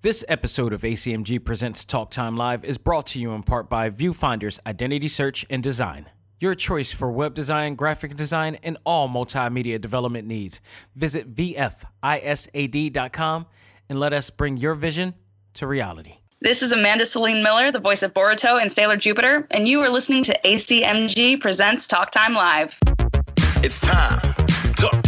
This episode of ACMG Presents Talk Time Live is brought to you in part by Viewfinder's Identity Search and Design. Your choice for web design, graphic design, and all multimedia development needs. Visit VFISAD.com and let us bring your vision to reality. This is Amanda Celine Miller, the voice of Boruto and Sailor Jupiter, and you are listening to ACMG Presents Talk Time Live. It's time. Talk time. Let's go.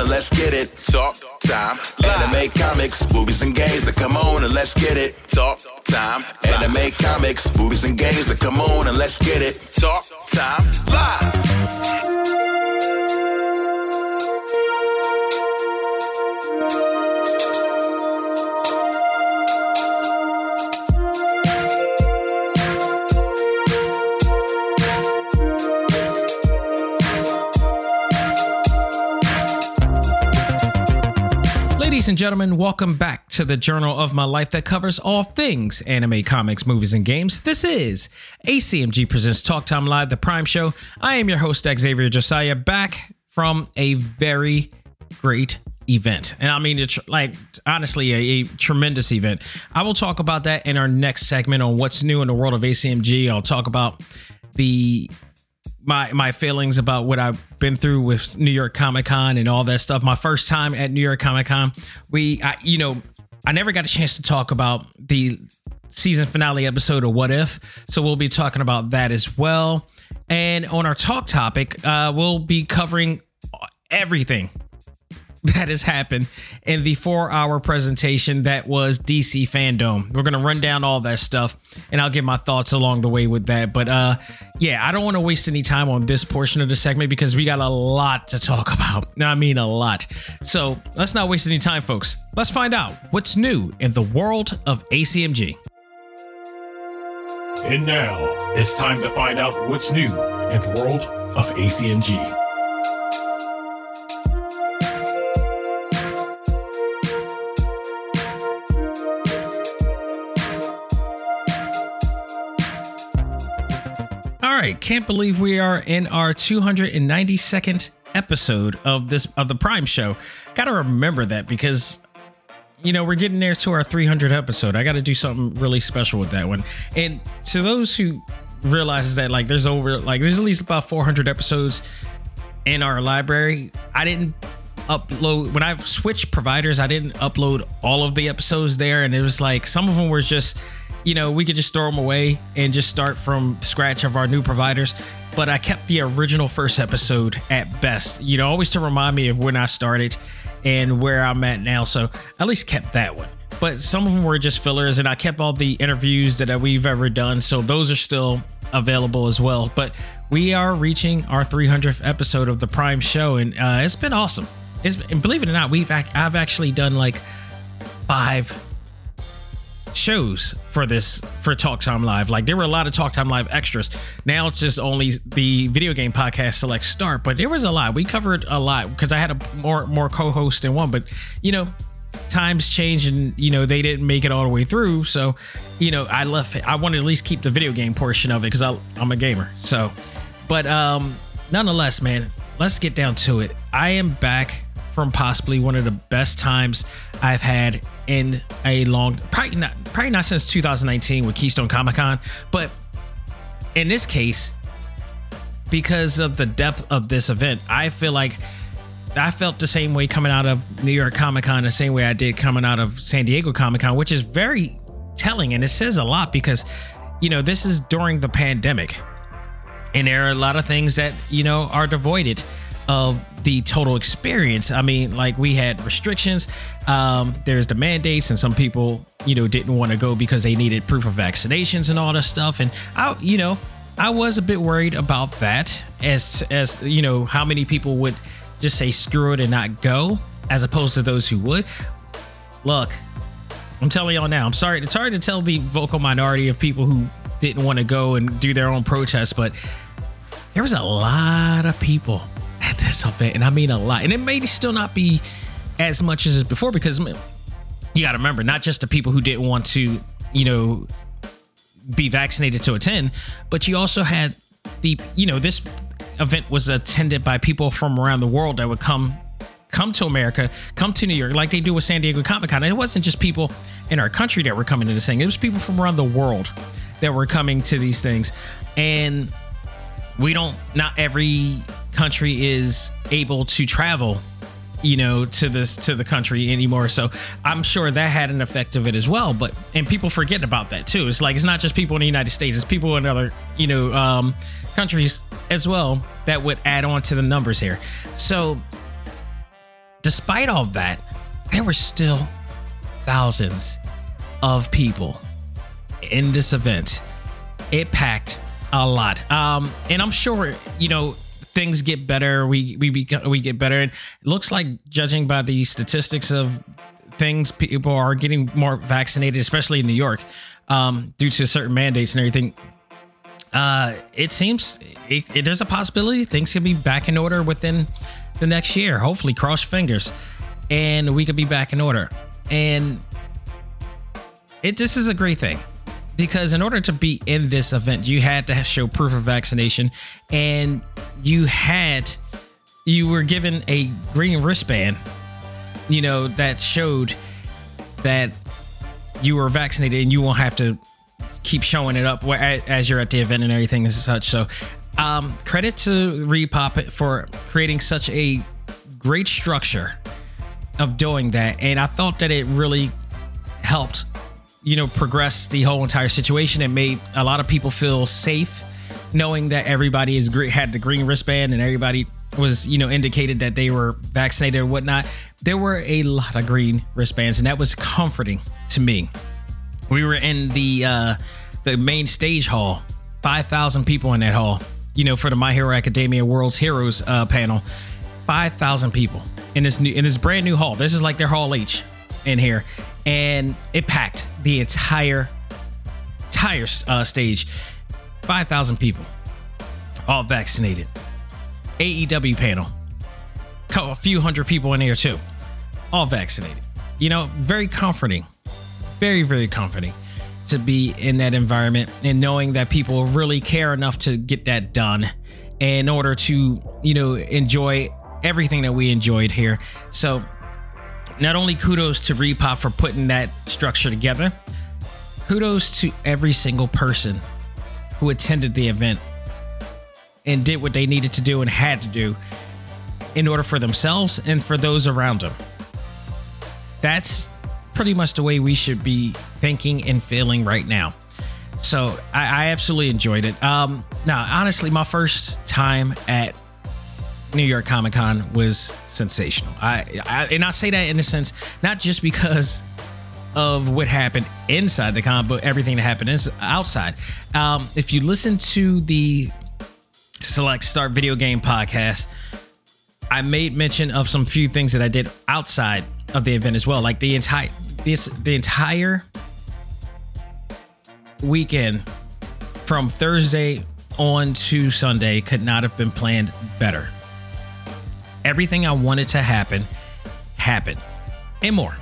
and let's get it. Talk time. Anime, comics, movies, and games that come on and let's get it. Talk time. Anime, comics, movies, and games that come on and let's get it. Talk time. Live. Ladies and gentlemen, welcome back to the journal of my life that covers all things anime, comics, movies, and games. This is ACMG Presents Talk Time Live, the Prime Show. I am your host, Xavier Josiah, back from a very great event. And I mean, it's like honestly, a, a tremendous event. I will talk about that in our next segment on what's new in the world of ACMG. I'll talk about the my my feelings about what I've been through with New York Comic Con and all that stuff. My first time at New York Comic Con, we, I, you know, I never got a chance to talk about the season finale episode of What If, so we'll be talking about that as well. And on our talk topic, uh, we'll be covering everything that has happened in the four hour presentation that was DC Fandom. We're going to run down all that stuff and I'll give my thoughts along the way with that. But uh, yeah, I don't want to waste any time on this portion of the segment because we got a lot to talk about. I mean, a lot. So let's not waste any time, folks. Let's find out what's new in the world of ACMG. And now it's time to find out what's new in the world of ACMG. Right, can't believe we are in our 292nd episode of this of the Prime Show. Got to remember that because you know we're getting there to our 300 episode. I got to do something really special with that one. And to those who realizes that like there's over like there's at least about 400 episodes in our library. I didn't upload when I switched providers. I didn't upload all of the episodes there, and it was like some of them were just you know, we could just throw them away and just start from scratch of our new providers. But I kept the original first episode at best, you know, always to remind me of when I started and where I'm at now. So at least kept that one. But some of them were just fillers, and I kept all the interviews that we've ever done. So those are still available as well. But we are reaching our 300th episode of the Prime Show, and uh, it's been awesome. It's, and believe it or not, we've I've actually done like five shows for this for Talk Time Live. Like there were a lot of Talk Time Live extras. Now it's just only the video game podcast select start, but there was a lot. We covered a lot because I had a more more co-host than one, but you know, times change and you know they didn't make it all the way through. So, you know, I left I wanted to at least keep the video game portion of it because I'm a gamer. So, but um nonetheless, man, let's get down to it. I am back from possibly one of the best times I've had in a long probably not probably not since 2019 with Keystone Comic Con, but in this case, because of the depth of this event, I feel like I felt the same way coming out of New York Comic Con, the same way I did coming out of San Diego Comic Con, which is very telling and it says a lot because, you know, this is during the pandemic. And there are a lot of things that, you know, are devoided of the total experience. I mean, like we had restrictions, um, there's the mandates, and some people, you know, didn't want to go because they needed proof of vaccinations and all this stuff. And I, you know, I was a bit worried about that as as you know, how many people would just say screw it and not go, as opposed to those who would. Look, I'm telling y'all now, I'm sorry. It's hard to tell the vocal minority of people who didn't want to go and do their own protests, but there was a lot of people this event, and I mean a lot. And it may still not be as much as before because you got to remember, not just the people who didn't want to, you know, be vaccinated to attend, but you also had the, you know, this event was attended by people from around the world that would come come to America, come to New York, like they do with San Diego Comic Con. It wasn't just people in our country that were coming to this thing; it was people from around the world that were coming to these things, and we don't. Not every country is able to travel you know to this to the country anymore. So i'm sure that had an effect of it as well. But and people forget about that too. It's like it's not just people in the united states it's people in other you know um, countries as well that would add on to the numbers here. So despite all that there were still thousands of people in this event. It packed a lot. Um and i'm sure you know things get better, we we we get better. And it looks like, judging by the statistics of things, people are getting more vaccinated, especially in New York, um, due to certain mandates and everything. Uh, it seems it, it, there's a possibility things can be back in order within the next year. Hopefully, cross fingers, and we could be back in order. And it this is a great thing because in order to be in this event, you had to show proof of vaccination, and you had you were given a green wristband, you know, that showed that you were vaccinated, and you won't have to keep showing it up as you're at the event and everything and such. So, um, credit to ReedPop for creating such a great structure of doing that, and I thought that it really helped you know, progressed the whole entire situation. It made a lot of people feel safe knowing that everybody is had the green wristband and everybody was, you know, indicated that they were vaccinated or whatnot. There were a lot of green wristbands, and that was comforting to me. We were in the uh, the main stage hall, five thousand people in that hall. You know, for the My Hero Academia World's Heroes uh, panel, five thousand people in this new in this brand new hall. This is like their hall H in here, and it packed the entire entire uh, stage. Five thousand people, all vaccinated. AEW panel, a few hundred people in here too, all vaccinated. You know, very comforting, very very comforting to be in that environment and knowing that people really care enough to get that done in order to you know enjoy everything that we enjoyed here. So not only kudos to ReedPop for putting that structure together, kudos to every single person who attended the event and did what they needed to do and had to do in order for themselves and for those around them. That's pretty much the way we should be thinking and feeling right now. So I, I absolutely enjoyed it. Um, now, honestly, my first time at New York Comic Con was sensational. I, I and I say that in a sense not just because of what happened inside the con, but everything that happened is outside. Um, if you listen to the Select Start Video Game podcast, I made mention of some few things that I did outside of the event as well, like the entire this the entire weekend from Thursday on to Sunday could not have been planned better everything I wanted to happen happened and more.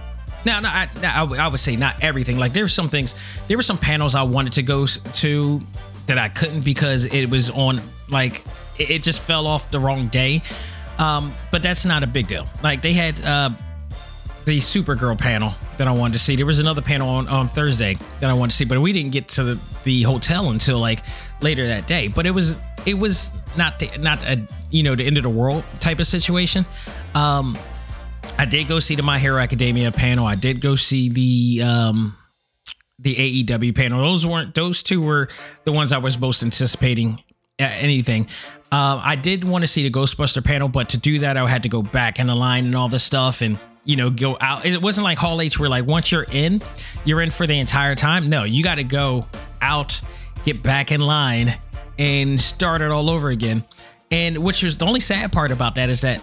Now, no, I, I, would say not everything. Like there were some things, there were some panels I wanted to go to that I couldn't because it was on like it just fell off the wrong day. Um, but that's not a big deal. Like they had uh, the Supergirl panel that I wanted to see. There was another panel on, on Thursday that I wanted to see, but we didn't get to the, the hotel until like later that day. But it was it was not the, not a you know the end of the world type of situation. Um, I did go see the My Hero Academia panel. I did go see the um, the AEW panel. Those weren't those two were the ones I was most anticipating uh, anything. Um, I did want to see the Ghostbuster panel, but to do that, I had to go back in the line and all this stuff and you know go out. It wasn't like Hall H where like once you're in, you're in for the entire time. No, you got to go out, get back in line, and start it all over again. And which was the only sad part about that is that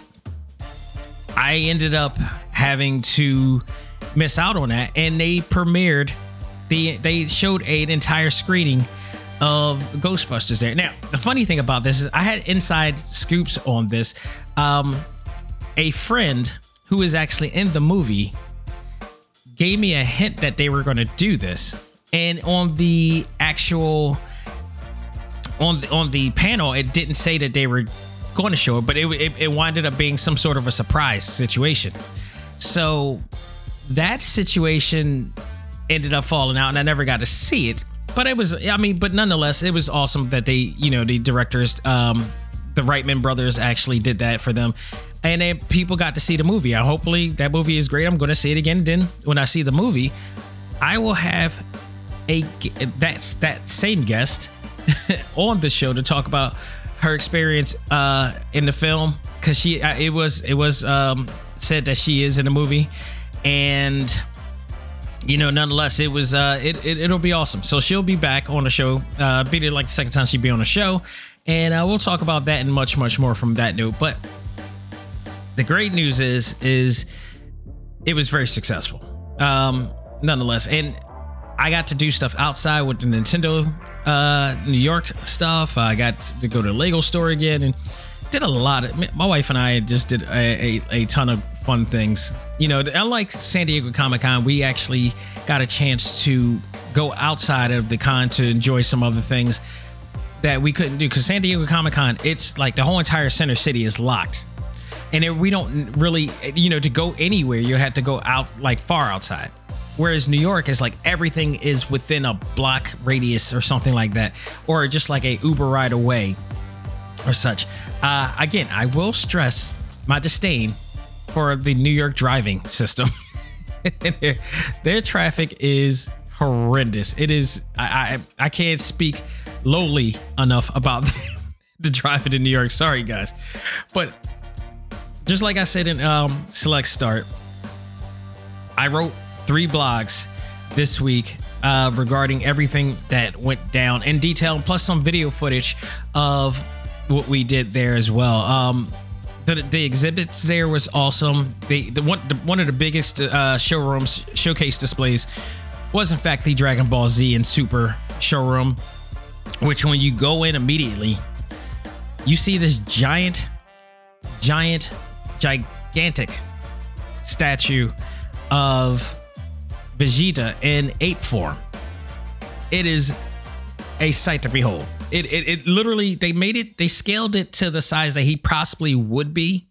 I ended up having to miss out on that, and they premiered the they showed an entire screening of Ghostbusters there. Now, the funny thing about this is I had inside scoops on this. Um, a friend who is actually in the movie gave me a hint that they were going to do this, and on the actual on the, on the panel, it didn't say that they were going to show it, but it, it it winded up being some sort of a surprise situation. So that situation ended up falling out, and I never got to see it. But it was, I mean, but nonetheless, it was awesome that they, you know, the directors, um, the Reitman brothers actually did that for them, and then people got to see the movie. I hopefully that movie is great. I'm going to see it again. Then when I see the movie, I will have a that's that same guest on the show to talk about her experience uh, in the film because she uh, it was it was um, said that she is in the movie and you know nonetheless it was uh it, it it'll be awesome so she'll be back on the show uh be it like the second time she'd be on the show and uh, we'll talk about that and much much more from that note. But the great news is is it was very successful. Um nonetheless and i got to do stuff outside with the nintendo uh new york stuff. I got to go to the lego store again and did a lot of my wife and i just did a, a, a ton of fun things. You know unlike san diego comic-con we actually got a chance to go outside of the con to enjoy some other things that we couldn't do because san diego comic-con it's like the whole entire center city is locked. And it, we don't really you know to go anywhere you had to go out like far outside. Whereas new york is like everything is within a block radius or something like that or just like a uber ride away or such. Uh, again i will stress my disdain for the new york driving system. Their, their traffic is horrendous it is i i, I can't speak lowly enough about the driving in new york sorry guys but just like I said in um, Select Start, I wrote three blogs this week uh, regarding everything that went down in detail, plus some video footage of what we did there as well. Um, the, the exhibits there was awesome. The, the one the, one of the biggest uh, showrooms showcase displays was in fact the Dragon Ball Z and Super showroom, which when you go in immediately, you see this giant, giant gigantic statue of Vegeta in ape form. It is a sight to behold. It, it, it literally they made it they scaled it to the size that he possibly would be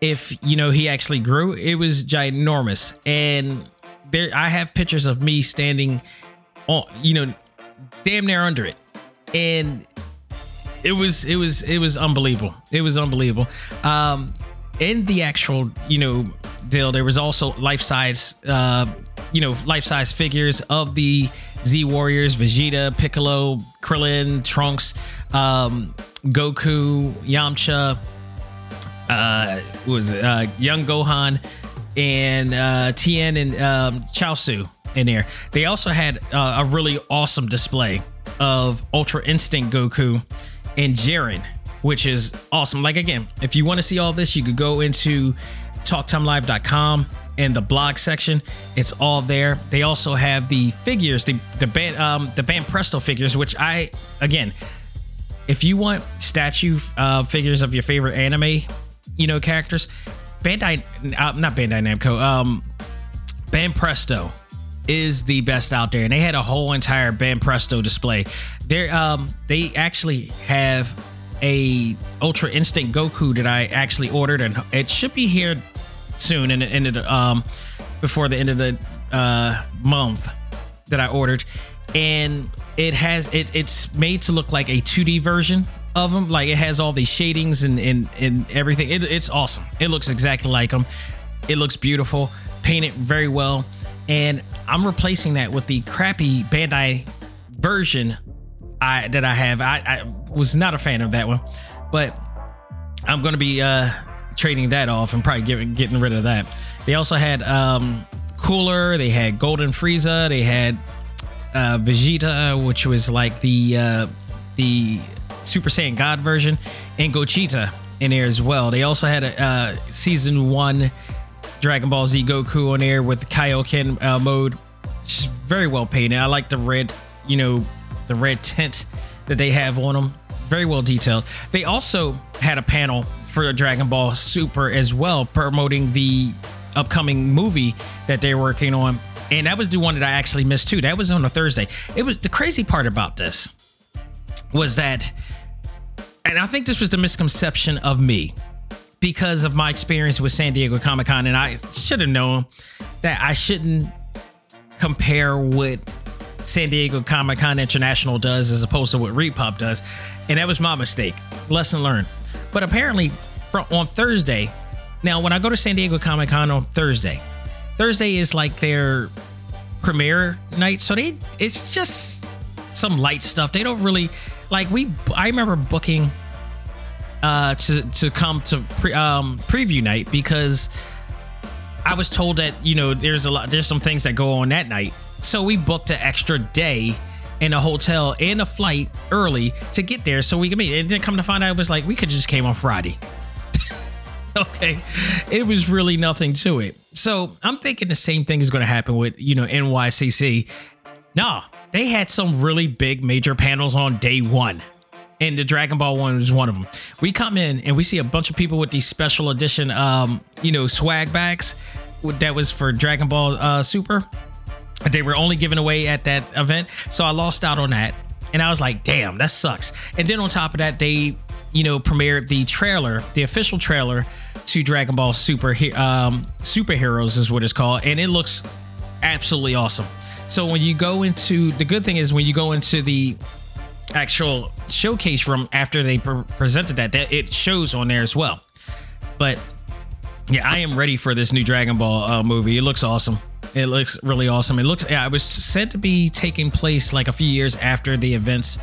if you know he actually grew. It was ginormous, and there I have pictures of me standing on you know damn near under it, and it was it was it was unbelievable. It was unbelievable. Um, in the actual, you know, deal, there was also life size, uh, you know, life size figures of the Z Warriors, Vegeta, Piccolo, Krillin, Trunks, um, Goku, Yamcha, uh, was it, uh, Young Gohan, and uh, Tien and um, Chaozu in there. They also had uh, a really awesome display of Ultra Instinct Goku and Jiren which is awesome. Like again, if you want to see all this, you could go into talktimelive.com in the blog section. It's all there. They also have the figures, the the band um the Banpresto figures, which I again, if you want statue uh, figures of your favorite anime, you know characters, Bandai uh, not Bandai Namco, um Banpresto is the best out there and they had a whole entire Banpresto display. They um they actually have a Ultra Instinct Goku that I actually ordered, and it should be here soon, and it ended um before the end of the uh month that I ordered, and it has it it's made to look like a 2D version of them. Like it has all these shadings and and, and everything. It, it's awesome. It looks exactly like them. It looks beautiful, painted very well, and I'm replacing that with the crappy Bandai version I that I have. I, I was not a fan of that one, but I'm to be uh, trading that off and probably getting getting rid of that. They also had um, Cooler. They had Golden Frieza. They had uh, Vegeta, which was like the uh, the Super Saiyan God version, and Gogeta in there as well. They also had a uh, season one Dragon Ball Z Goku on there with Kaioken uh, mode. Just very well painted. I like the red, you know, the red tint that they have on them. Very well detailed. They also had a panel for Dragon Ball Super as well, promoting the upcoming movie that they're working on. And that was the one that I actually missed too. That was on a Thursday. It was the crazy part about this was that, and I think this was the misconception of me because of my experience with San Diego Comic Con, and I should have known that I shouldn't compare what San Diego Comic Con International does as opposed to what ReedPop does, and that was my mistake. Lesson learned. But apparently, from, on Thursday, now when I go to San Diego Comic Con on Thursday, Thursday is like their premiere night, so they it's just some light stuff. They don't really like we. I remember booking uh to to come to pre, um preview night because I was told that you know there's a lot there's some things that go on that night. So we booked an extra day in a hotel and a flight early to get there so we could meet. And then come to find out it was like we could just came on Friday. okay. It was really nothing to it. So I'm thinking the same thing is going to happen with, you know, NYCC. Nah, they had some really big major panels on day one. And the Dragon Ball one was one of them. We come in and we see a bunch of people with these special edition, um, you know, swag bags that was for Dragon Ball uh, Super. They were only given away at that event, so I lost out on that. And I was like, "Damn, that sucks." And then on top of that, they, you know, premiered the trailer, the official trailer to Dragon Ball Super um, Superheroes is what it's called, and it looks absolutely awesome. So when you go into the good thing is when you go into the actual showcase room after they pre- presented that, that it shows on there as well. But yeah, I am ready for this new Dragon Ball uh, movie. It looks awesome. It looks really awesome. It looks yeah, it was said to be taking place like a few years after the events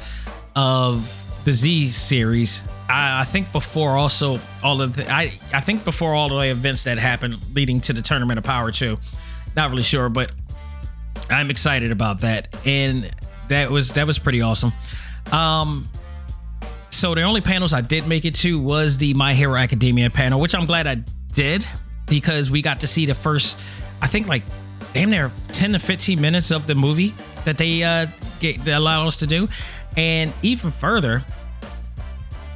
of the Z series. I, I think before also all of the I I think before all the events that happened leading to the Tournament of Power too. Not really sure, but I'm excited about that. And that was that was pretty awesome. Um so the only panels I did make it to was the My Hero Academia panel, which I'm glad I did because we got to see the first, I think like damn near 10 to 15 minutes of the movie that they uh get that allow us to do. And even further,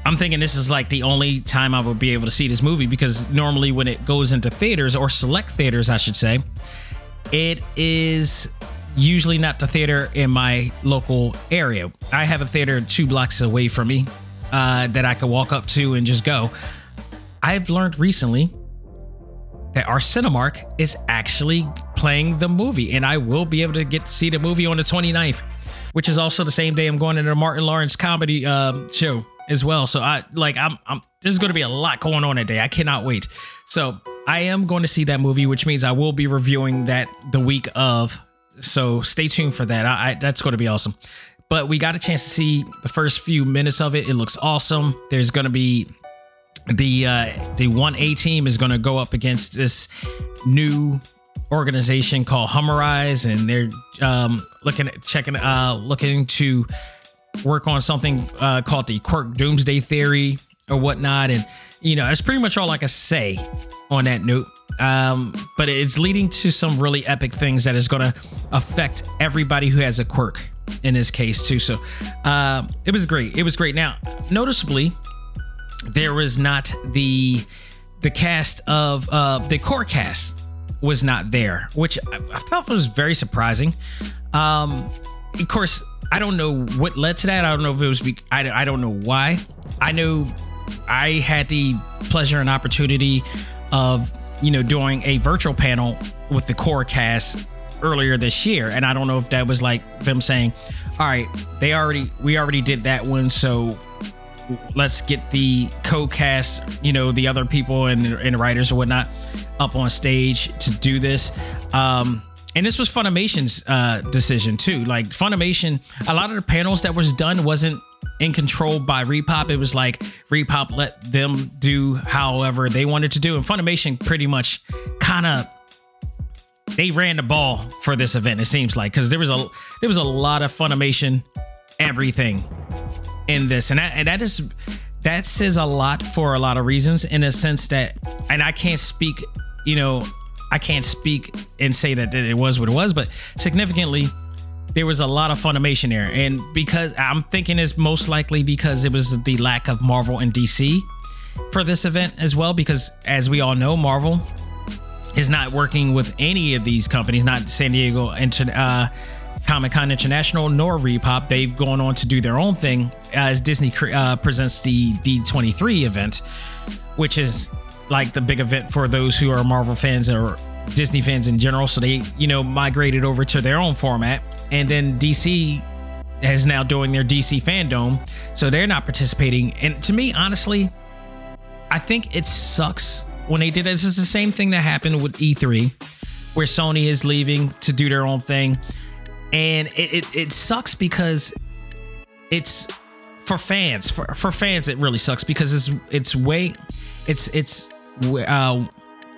I'm thinking this is like the only time I will be able to see this movie because normally when it goes into theaters or select theaters, I should say, it is usually not the theater in my local area. I have a theater two blocks away from me uh, that I could walk up to and just go. I've learned recently that our Cinemark is actually playing the movie, and I will be able to get to see the movie on the 29th, which is also the same day I'm going to the Martin Lawrence comedy um, show as well. So I like I'm, I'm this is going to be a lot going on that day. I cannot wait. So I am going to see that movie, which means I will be reviewing that the week of. So stay tuned for that. I, I that's going to be awesome. But we got a chance to see the first few minutes of it. It looks awesome. There's going to be the uh, the one A team is going to go up against this new organization called Humarise, and they're um, looking at checking uh, looking to work on something uh, called the Quirk Doomsday Theory or whatnot, and you know that's pretty much all I can say on that note. Um, but it's leading to some really epic things that is going to affect everybody who has a quirk in this case too. So uh, it was great. It was great. Now, noticeably, there was not the the cast of uh, the core cast was not there, which I, I thought was very surprising. Um, of course, I don't know what led to that. I don't know if it was. Be- I I don't know why. I know I had the pleasure and opportunity of you know, doing a virtual panel with the core cast earlier this year. And I don't know if that was like them saying, all right, they already, we already did that one. So let's get the co-cast, you know, the other people and, and writers or whatnot up on stage to do this. Um, and this was Funimation's uh, decision too. Like Funimation, a lot of the panels that was done wasn't in control by ReedPop. It was like ReedPop let them do however they wanted to do, and Funimation pretty much kind of they ran the ball for this event. It seems like because there was a there was a lot of Funimation everything in this, and that and that is that says a lot for a lot of reasons. In a sense that, and I can't speak, you know, I can't speak and say that it was what it was, but significantly there was a lot of Funimation there, and because I'm thinking it's most likely because it was the lack of Marvel and DC for this event as well. Because as we all know, Marvel is not working with any of these companies, not San Diego Inter- uh, Comic Con International nor ReedPop. They've gone on to do their own thing as Disney uh, presents the D23 event, which is like the big event for those who are Marvel fans or Disney fans in general. So they, you know, migrated over to their own format. And then DC is now doing their DC fandom. So they're not participating. And to me, honestly, I think it sucks when they did. This is the same thing that happened with E3, where Sony is leaving to do their own thing. And it, it, it sucks because it's for fans. For, for fans, it really sucks because it's it's way it's it's uh,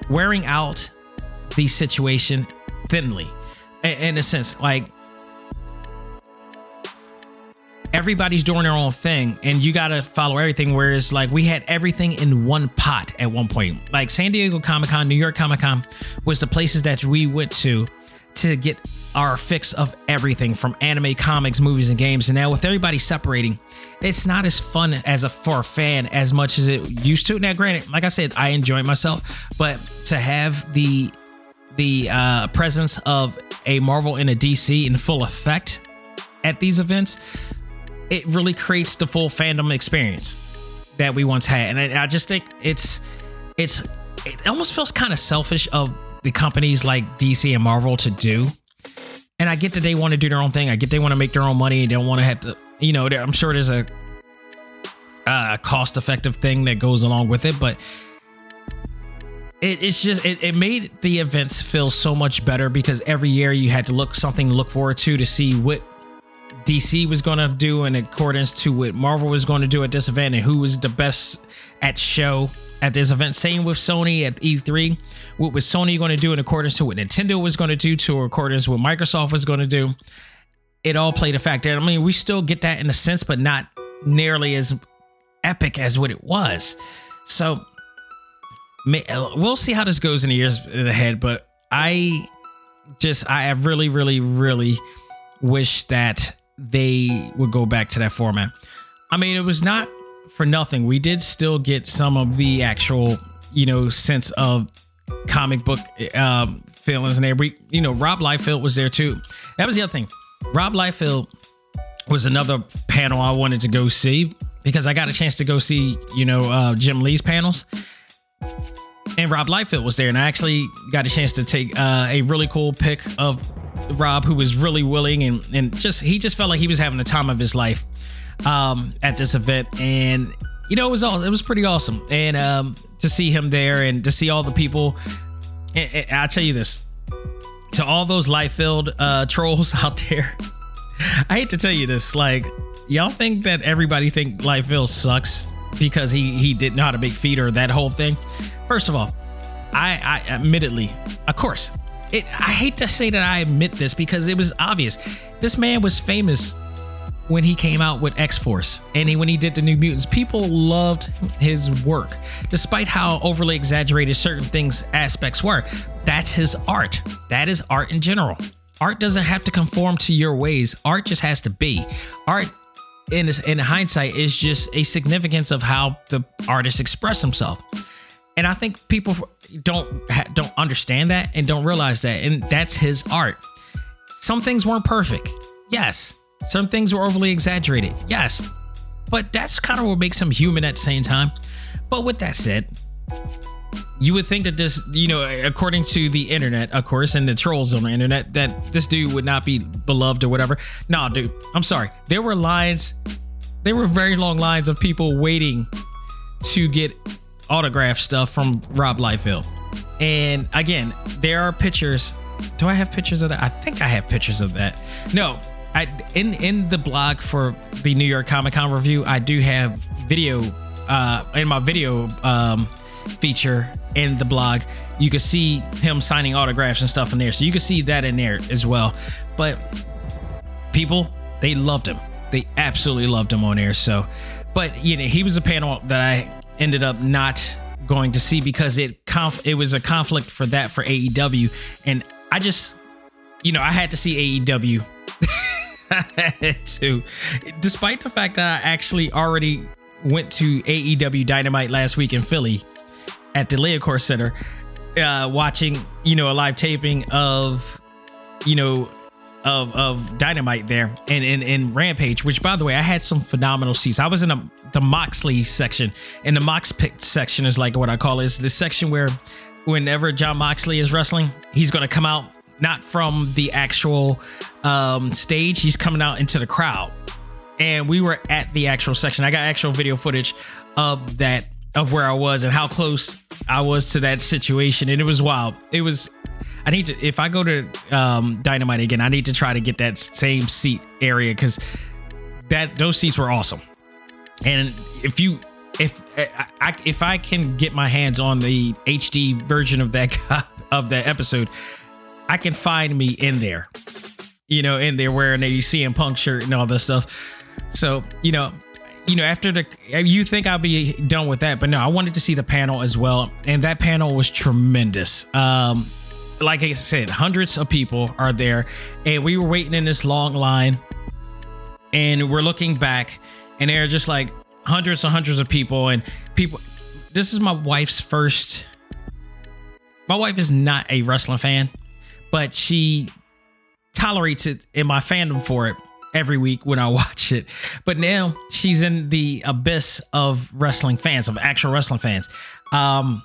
wearing out the situation thinly. In a sense like everybody's doing their own thing and you got to follow everything whereas like we had everything in one pot at one point. Like san diego comic-con new york comic-con was the places that we went to to get our fix of everything from anime comics movies and games. And now with everybody separating it's not as fun as a for a fan as much as it used to. Now granted like i said i enjoy myself but to have the the uh, presence of a marvel and a dc in full effect at these events it really creates the full fandom experience that we once had. And I, I just think it's it's it almost feels kind of selfish of the companies like DC and Marvel to do. And I get that they want to do their own thing. I get they want to make their own money. They don't want to have to, you know. I'm sure there's a, a cost-effective thing that goes along with it, but it, it's just it, it made the events feel so much better because every year you had to look something to look forward to to see what DC was going to do in accordance to what Marvel was going to do at this event and who was the best at show at this event. Same with Sony at E3. What was Sony going to do in accordance to what Nintendo was going to do to accordance what Microsoft was going to do? It all played a factor. I mean, we still get that in a sense, but not nearly as epic as what it was. So we'll see how this goes in the years ahead. But I just, I really, really, really wish that they would go back to that format. I mean, it was not for nothing. We did still get some of the actual, you know, sense of comic book um, feelings and. We, you know, Rob Liefeld was there too. That was the other thing. Rob Liefeld was another panel I wanted to go see because I got a chance to go see, you know, uh, Jim Lee's panels. And Rob Liefeld was there, and I actually got a chance to take uh, a really cool pic of Rob, who was really willing and and just he just felt like he was having the time of his life um, at this event, and you know it was all it was pretty awesome, and um, to see him there and to see all the people. And, and I'll tell you this: to all those Liefeld uh, trolls out there, I hate to tell you this, like y'all think that everybody think Liefeld sucks because he he didn't know how to feet or that whole thing. First of all, I, I admittedly, of course, it, I hate to say that I admit this because it was obvious. This man was famous when he came out with X Force and he, when he did the New Mutants. People loved his work, despite how overly exaggerated certain things aspects were. That's his art. That is art in general. Art doesn't have to conform to your ways. Art just has to be. Art in in hindsight is just a significance of how the artist express himself. And I think people don't don't understand that and don't realize that. And that's his art. Some things weren't perfect. Yes. Some things were overly exaggerated. Yes. But that's kind of what makes him human at the same time. But with that said you would think that this, you know, according to the internet, of course, and the trolls on the internet, that this dude would not be beloved or whatever. Nah, dude, I'm sorry. There were lines, there were very long lines of people waiting to get autograph stuff from Rob Liefeld. And again, there are pictures. Do I have pictures of that? I think I have pictures of that. No, I in in the blog for the New York Comic Con review, I do have video uh in my video um feature in the blog. You can see him signing autographs and stuff in there. So you can see that in there as well. But people, they loved him. They absolutely loved him on there. So, but you know, he was a panel that I ended up not going to see because it conf- it was a conflict for that for AEW, and I just, you know, I had to see AEW. To, despite the fact that I actually already went to AEW Dynamite last week in Philly at the Liacouras Center, uh, watching you know a live taping of you know of of Dynamite there and in in Rampage, which by the way I had some phenomenal seats. I was in a, the Moxley section, and the Mox pick section is like what I call is the section where whenever Jon Moxley is wrestling, he's gonna come out not from the actual um, stage, he's coming out into the crowd. And we were at the actual section. I got actual video footage of that of where I was and how close I was to that situation, and it was wild. It was I need to if I go to um, Dynamite again, I need to try to get that same seat area because that those seats were awesome. And if you if I, if I can get my hands on the HD version of that of that episode, I can find me in there. You know, in there wearing a CM Punk shirt and all this stuff. So you know, you know, after the you think I'll be done with that, but no, I wanted to see the panel as well, and that panel was tremendous. Um, like I said, hundreds of people are there, and we were waiting in this long line, and we're looking back, and there are just like hundreds and hundreds of people, and people. This is my wife's first. My wife is not a wrestling fan, but she tolerates it in my fandom for it every week when I watch it. But now she's in the abyss of wrestling fans, of actual wrestling fans. Um,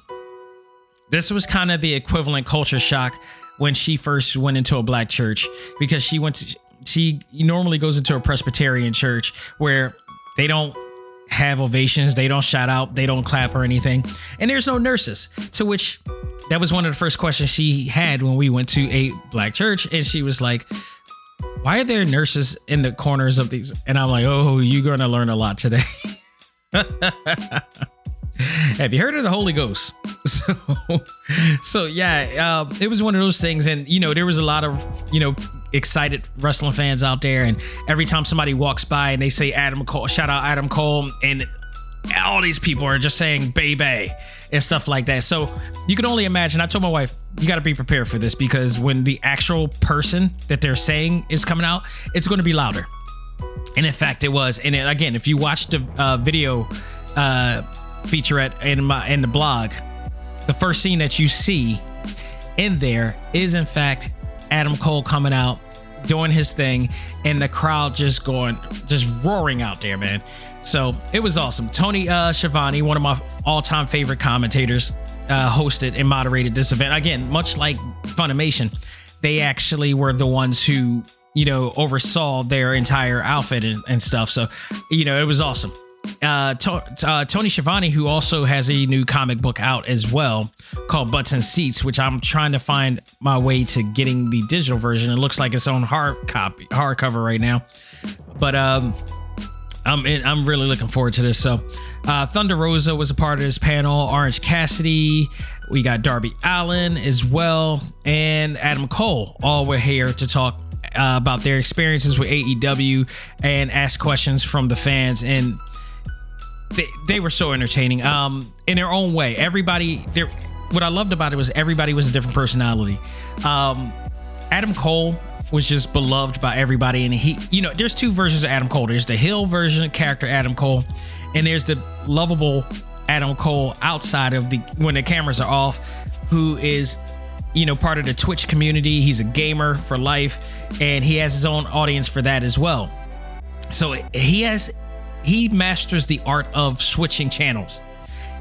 this was kind of the equivalent culture shock when she first went into a black church because she went to she normally goes into a Presbyterian church where they don't have ovations, they don't shout out, they don't clap or anything, and there's no nurses. To which that was one of the first questions she had when we went to a black church, and she was like, "Why are there nurses in the corners of these?" And I'm like, "Oh, you're gonna learn a lot today." Have you heard of the Holy Ghost? So, so yeah, uh, it was one of those things, and you know, there was a lot of you know excited wrestling fans out there, and every time somebody walks by and they say Adam Cole, shout out Adam Cole, and all these people are just saying "baby" and stuff like that. So you can only imagine. I told my wife, you got to be prepared for this because when the actual person that they're saying is coming out, it's going to be louder. And in fact, it was. And again, if you watch the uh, video uh, featurette in my in the blog, the first scene that you see in there is in fact Adam Cole coming out doing his thing and the crowd just going just roaring out there man so it was awesome tony uh Schiavone, one of my all-time favorite commentators uh hosted and moderated this event again much like funimation they actually were the ones who you know oversaw their entire outfit and, and stuff so you know it was awesome uh, to- uh, Tony Schiavone, who also has a new comic book out as well called Butts and Seats, which I'm trying to find my way to getting the digital version. It looks like its own hard copy, hardcover right now. But um, I'm I'm really looking forward to this. So, uh, Thunder Rosa was a part of this panel. Orange Cassidy, we got Darby Allin as well, and Adam Cole. All were here to talk uh, about their experiences with AEW and ask questions from the fans. And they, they were so entertaining. Um in their own way. Everybody what i loved about it was everybody was a different personality. Um adam cole was just beloved by everybody. And he you know there's two versions of adam cole. There's the hill version character adam cole and there's the lovable adam cole outside of the when the cameras are off who is you know part of the twitch community he's a gamer for life and he has his own audience for that as well so he has he masters the art of switching channels.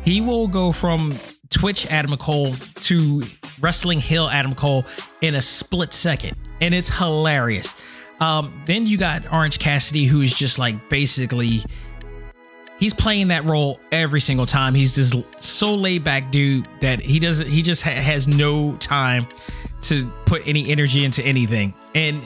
He will go from Twitch Adam Cole to Wrestling Hill Adam Cole in a split second, and it's hilarious. Um, then you got Orange Cassidy, who is just like basically he's playing that role every single time. He's this so laid back dude that he doesn't he just ha- has no time to put any energy into anything. And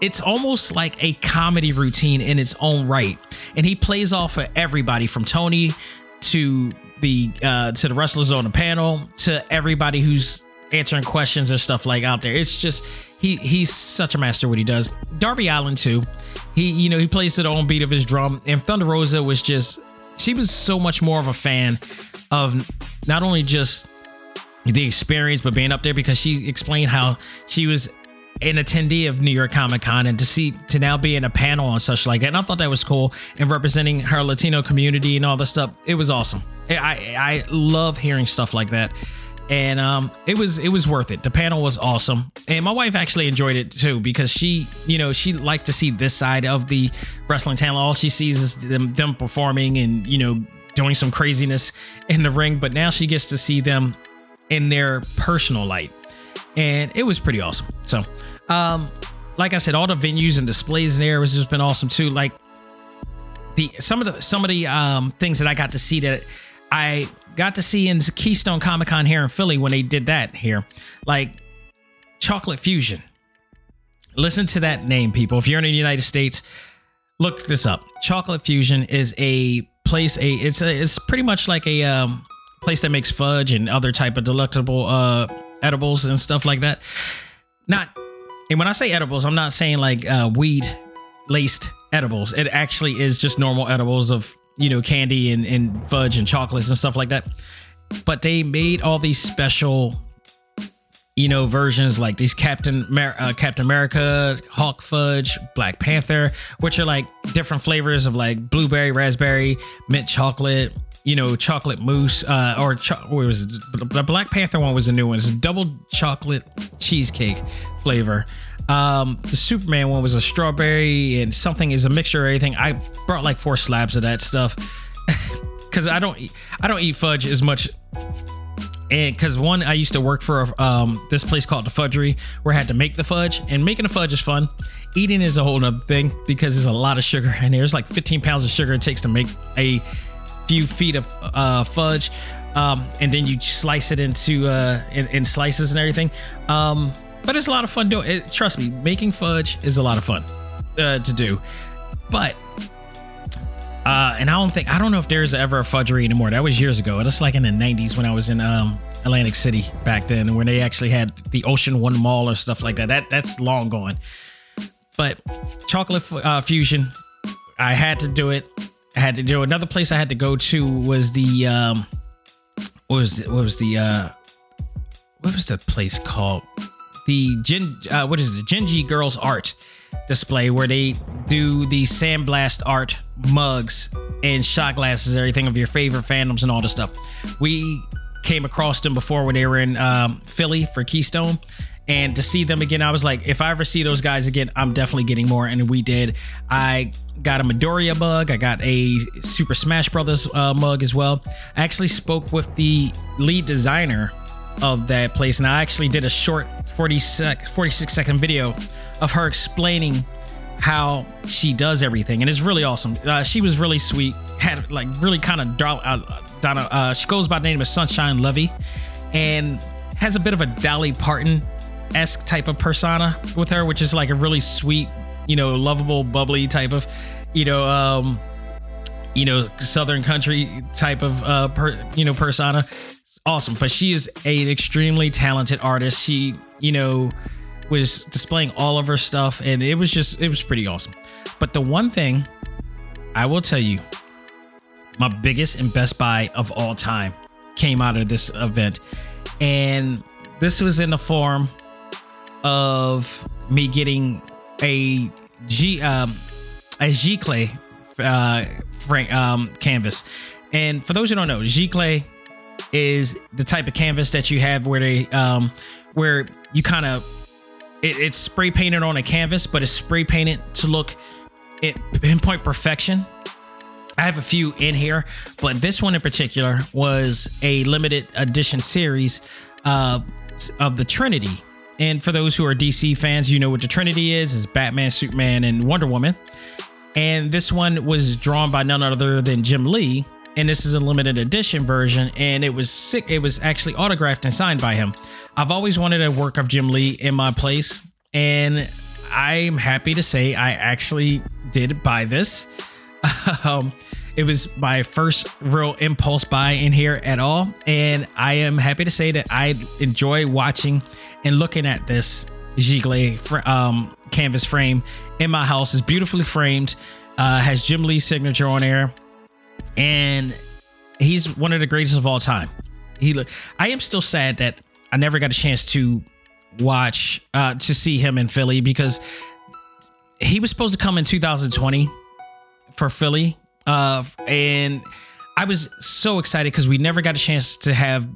it's almost like a comedy routine in its own right. And he plays off of everybody from Tony to the uh to the wrestlers on the panel to everybody who's answering questions and stuff like out there. It's just he he's such a master what he does. Darby Allin too. He you know he plays to the own beat of his drum. And Thunder Rosa was just she was so much more of a fan of not only just the experience but being up there because she explained how she was an attendee of New York Comic Con and to see to now be in a panel and such like that. And I thought that was cool and representing her Latino community and all this stuff. It was awesome. I I love hearing stuff like that. And um, it was it was worth it. The panel was awesome, and my wife actually enjoyed it too because she, you know, she liked to see this side of the wrestling talent. All she sees is them them performing and you know doing some craziness in the ring, but now she gets to see them in their personal light and it was pretty awesome. So, um, like I said, all the venues and displays there has just been awesome too. Like the some of the some of the um things that I got to see that I got to see in Keystone Comic Con here in Philly when they did that here, like Chocolate Fusion. Listen to that name, people. If you're in the United States, look this up. Chocolate Fusion is a place. A it's a it's pretty much like a um, place that makes fudge and other type of delectable uh edibles and stuff like that. Not, and when I say edibles, I'm not saying like uh, weed laced edibles. It actually is just normal edibles of you know candy and, and fudge and chocolates and stuff like that. But they made all these special, you know, versions like these Captain Mer- uh, Captain America, Hawk Fudge, Black Panther, which are like different flavors of like blueberry, raspberry, mint chocolate, you know, chocolate mousse, uh, or cho- what was it? the Black Panther one was a new one. It's double chocolate cheesecake flavor. Um, the Superman one was a strawberry and something is a mixture of everything. I brought like four slabs of that stuff because I don't, I don't eat fudge as much. And because one, I used to work for um, this place called the Fudgery, where I had to make the fudge, and making the fudge is fun. Eating is a whole nother thing because there's a lot of sugar, in and there's like 15 pounds of sugar it takes to make a few feet of uh, fudge, um, and then you slice it into uh, in, in slices and everything. Um, but it's a lot of fun doing it. Trust me, making fudge is a lot of fun uh, to do. But uh, and I don't think I don't know if there's ever a fudgery anymore. That was years ago. That's like in the '90s when I was in um, Atlantic City back then, when they actually had the Ocean One Mall or stuff like that. That that's long gone. But chocolate uh, fusion, I had to do it. I had to do another place I had to go to was the um what was it, what was the uh what was the place called? The Gen uh, what is it? Genji Girls Art display where they do the sandblast art mugs and shot glasses, everything of your favorite fandoms and all this stuff. We came across them before when they were in um, Philly for Keystone. And to see them again, I was like, if I ever see those guys again, I'm definitely getting more. And we did. I got a Midoriya mug. I got a Super Smash Brothers uh, mug as well. I actually spoke with the lead designer of that place, and I actually did a short 40 sec, 46 second video of her explaining how she does everything, and it's really awesome. Uh, she was really sweet. Had like really kind of uh, Donna. Uh, she goes by the name of Sunshine Levy, and has a bit of a Dolly Parton esque type of persona with her, which is like a really sweet you know, lovable, bubbly type of, you know, um, you know, Southern country type of, uh, per, you know, persona. Awesome. But she is a extremely talented artist. She, you know, was displaying all of her stuff and it was just, it was pretty awesome. But the one thing I will tell you, my biggest and best buy of all time came out of this event. And this was in the form of me getting a G um a Giclée uh frank um canvas. And for those who don't know, Giclée is the type of canvas that you have where they um where you kind of it, it's spray painted on a canvas, but it's spray painted to look at pinpoint perfection. I have a few in here, but this one in particular was a limited edition series uh, of the Trinity. And for those who are DC fans, you know what the Trinity is: is Batman, Superman, and Wonder Woman. And this one was drawn by none other than Jim Lee, and this is a limited edition version and it was sick it was actually autographed and signed by him. I've always wanted a work of jim lee in my place and i'm happy to say i actually did buy this. Um, it was my first real impulse buy in here at all and i am happy to say that i enjoy watching and looking at this Giclée um, canvas frame in my house. Is beautifully framed uh, has jim lee's signature on there and he's one of the greatest of all time. He. I am still sad that I never got a chance to watch uh to see him in Philly because he was supposed to come in 2020 for Philly uh and I was so excited because we never got a chance to have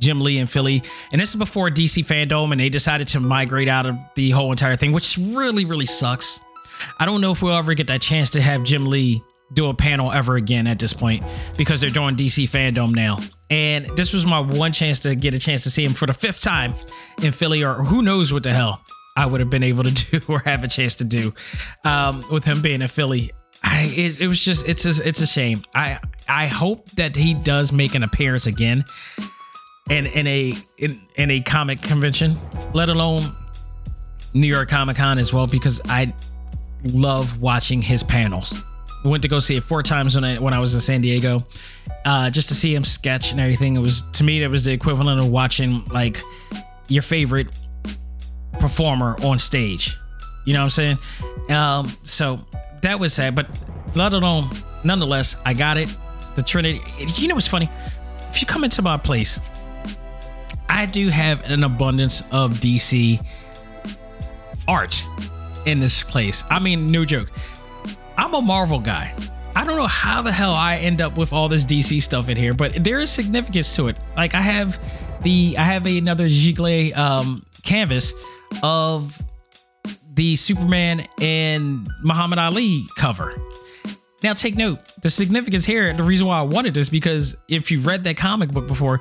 Jim Lee in Philly. And this is before DC Fandom and they decided to migrate out of the whole entire thing, which really, really sucks. I don't know if we'll ever get that chance to have Jim Lee do a panel ever again at this point because they're doing DC Fandom now. And this was my one chance to get a chance to see him for the fifth time in Philly, or who knows what the hell I would have been able to do or have a chance to do um, with him being in Philly. I, it, it was just it's a, it's a shame. I I hope that he does make an appearance again in in a in, in a comic convention, let alone New York Comic Con as well, because I love watching his panels went to go see it four times when I when I was in San Diego, uh, just to see him sketch and everything. It was to me that was the equivalent of watching like your favorite performer on stage. You know what I'm saying? Um, so that was sad, but let alone, nonetheless, I got it. The Trinity. You know what's funny? If you come into my place, I do have an abundance of DC art in this place. I mean, no joke. I'm a Marvel guy. I don't know how the hell I end up with all this DC stuff in here, but there is significance to it. Like I have the I have another Giclée um, canvas of the Superman and Muhammad Ali cover. Now take note, the significance here, the reason why I wanted this because if you've read that comic book before,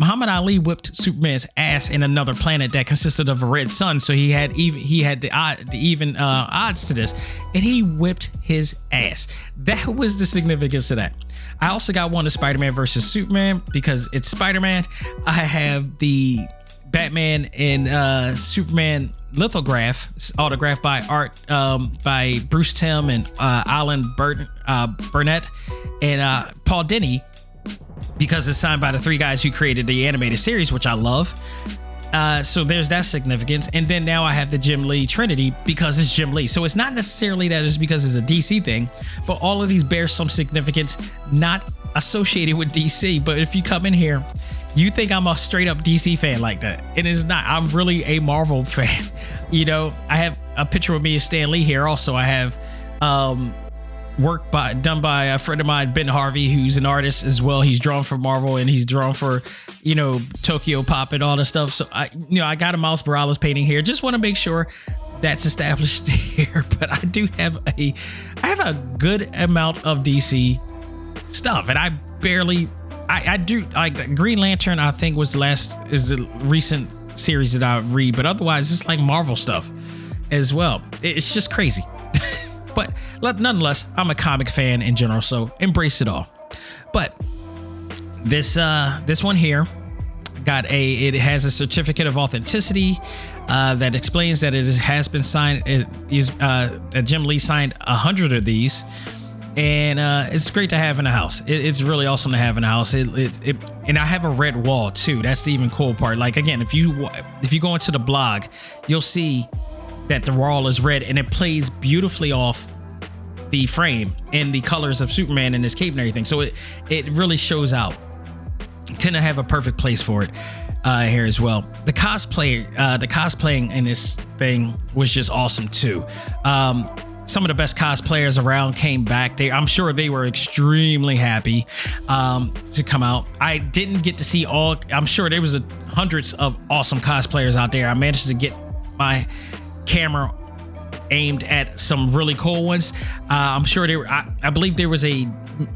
Muhammad Ali whipped Superman's ass in another planet that consisted of a red sun, so he had even he had the, odd, the even uh, odds to this, and he whipped his ass. That was the significance of that. I also got one of Spider-Man versus Superman because it's Spider-Man. I have the Batman and uh, Superman lithograph autographed by art um, by Bruce Timm and uh, Alan Bur- uh, Burnett and uh, Paul Dini because it's signed by the three guys who created the animated series, which I love. Uh, so there's that significance. And then now I have the Jim Lee Trinity because it's Jim Lee. So it's not necessarily that it's because it's a DC thing, but all of these bear some significance not associated with DC. But if you come in here, you think I'm a straight up DC fan like that. And It is not. I'm really a Marvel fan. You know, I have a picture of me and Stan Lee here. Also, I have um work by done by a friend of mine, Ben Harvey, who's an artist as well. He's drawn for Marvel and he's drawn for, you know, Tokyo Pop and all that stuff. So I, you know, I got a Miles Morales painting here. Just want to make sure that's established here. But I do have a, I have a good amount of DC stuff, and I barely, I, I do like Green Lantern. I think was the last is the recent series that I read, but otherwise it's like Marvel stuff as well. It's just crazy. But nonetheless, I'm a comic fan in general, so embrace it all. But this uh this one here got a it has a certificate of authenticity uh, that explains that it has been signed it is uh that Jim Lee signed a hundred of these and uh, it's great to have in the house. It, it's really awesome to have in the house. It, it, it, and I have a red wall too. That's the even cool part. Like again, if you if you go into the blog, you'll see that the wall is red and it plays beautifully off the frame and the colors of Superman and his cape and everything. So it it really shows out. Couldn't have a perfect place for it uh, here as well. The cosplay, uh, the cosplaying in this thing was just awesome too. Um, some of the best cosplayers around came back. They, I'm sure they were extremely happy um, to come out. I didn't get to see all. I'm sure there was a, hundreds of awesome cosplayers out there. I managed to get my camera aimed at some really cool ones. Uh, I'm sure there. I, I believe there was a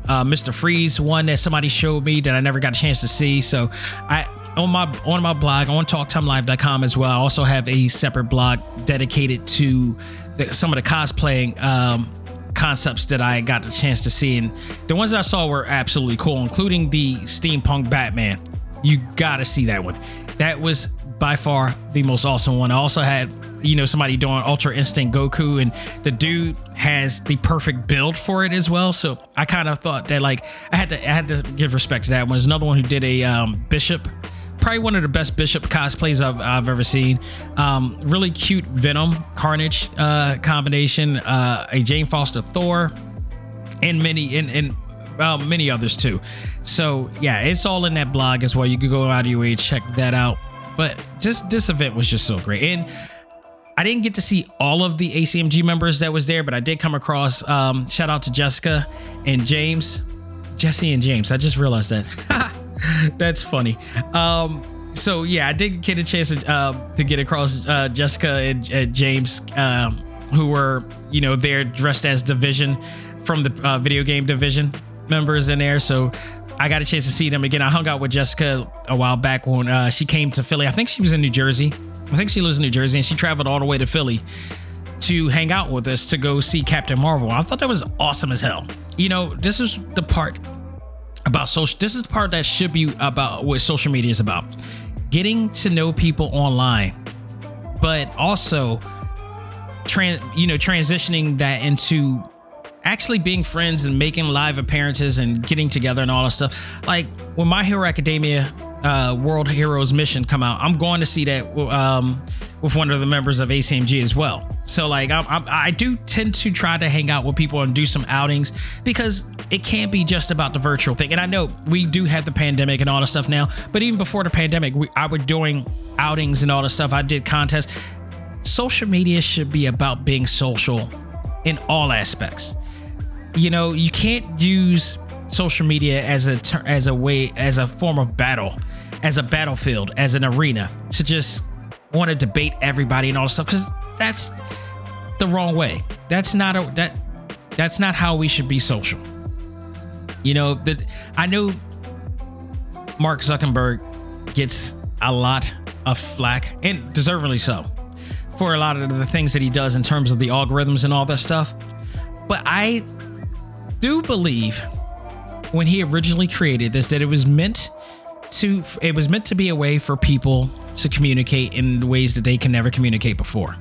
uh, Mr. Freeze one that somebody showed me that I never got a chance to see. So I on my on my blog on talktimelive.com as well. I also have a separate blog dedicated to the, some of the cosplaying um, concepts that I got the chance to see, and the ones I saw were absolutely cool, including the steampunk Batman. You got to see that one. That was by far the most awesome one. I also had you know somebody doing Ultra Instinct Goku, and the dude has the perfect build for it as well. So I kind of thought that like I had to I had to give respect to that one. There's another one who did a um, Bishop probably one of the best Bishop cosplays I've, I've ever seen. Um, really cute Venom Carnage uh, combination, uh, a Jane Foster Thor, and many and, and uh, many others too. So yeah, it's all in that blog as well. You can go out of your way check that out. But just this event was just so great, and I didn't get to see all of the ACMG members that was there, but I did come across. Um, shout out to Jessica and James, Jesse and James. I just realized that. That's funny. Um, so yeah, I did get a chance to, uh, to get across uh, Jessica and, and James, um, who were you know there dressed as Division from the uh, video game Division members in there. So I got a chance to see them again. I hung out with Jessica a while back when uh, she came to Philly. I think she was in New Jersey. I think she lives in New Jersey, and she traveled all the way to Philly to hang out with us to go see Captain Marvel. I thought that was awesome as hell. You know, this is the part about social. This is the part that should be about what social media is about getting to know people online, but also, trans, you know, transitioning that into actually being friends and making live appearances and getting together and all that stuff. Like when My Hero Academia uh, World Heroes Mission come out, I'm going to see that um, with one of the members of ACMG as well. So like I'm, I'm, i do tend to try to hang out with people and do some outings because it can't be just about the virtual thing. And I know we do have the pandemic and all the stuff now, but even before the pandemic, we, I was doing outings and all the stuff. I did contests. Social media should be about being social in all aspects. You know, you can't use social media as a as a way as a form of battle, as a battlefield, as an arena to just want to debate everybody and all stuff because that's the wrong way. That's not a that that's not how we should be social. You know that I know Mark Zuckerberg gets a lot of flack and deservedly so for a lot of the things that he does in terms of the algorithms and all that stuff. But I do believe when he originally created this that it was meant to it was meant to be a way for people to communicate in ways that they can never communicate before.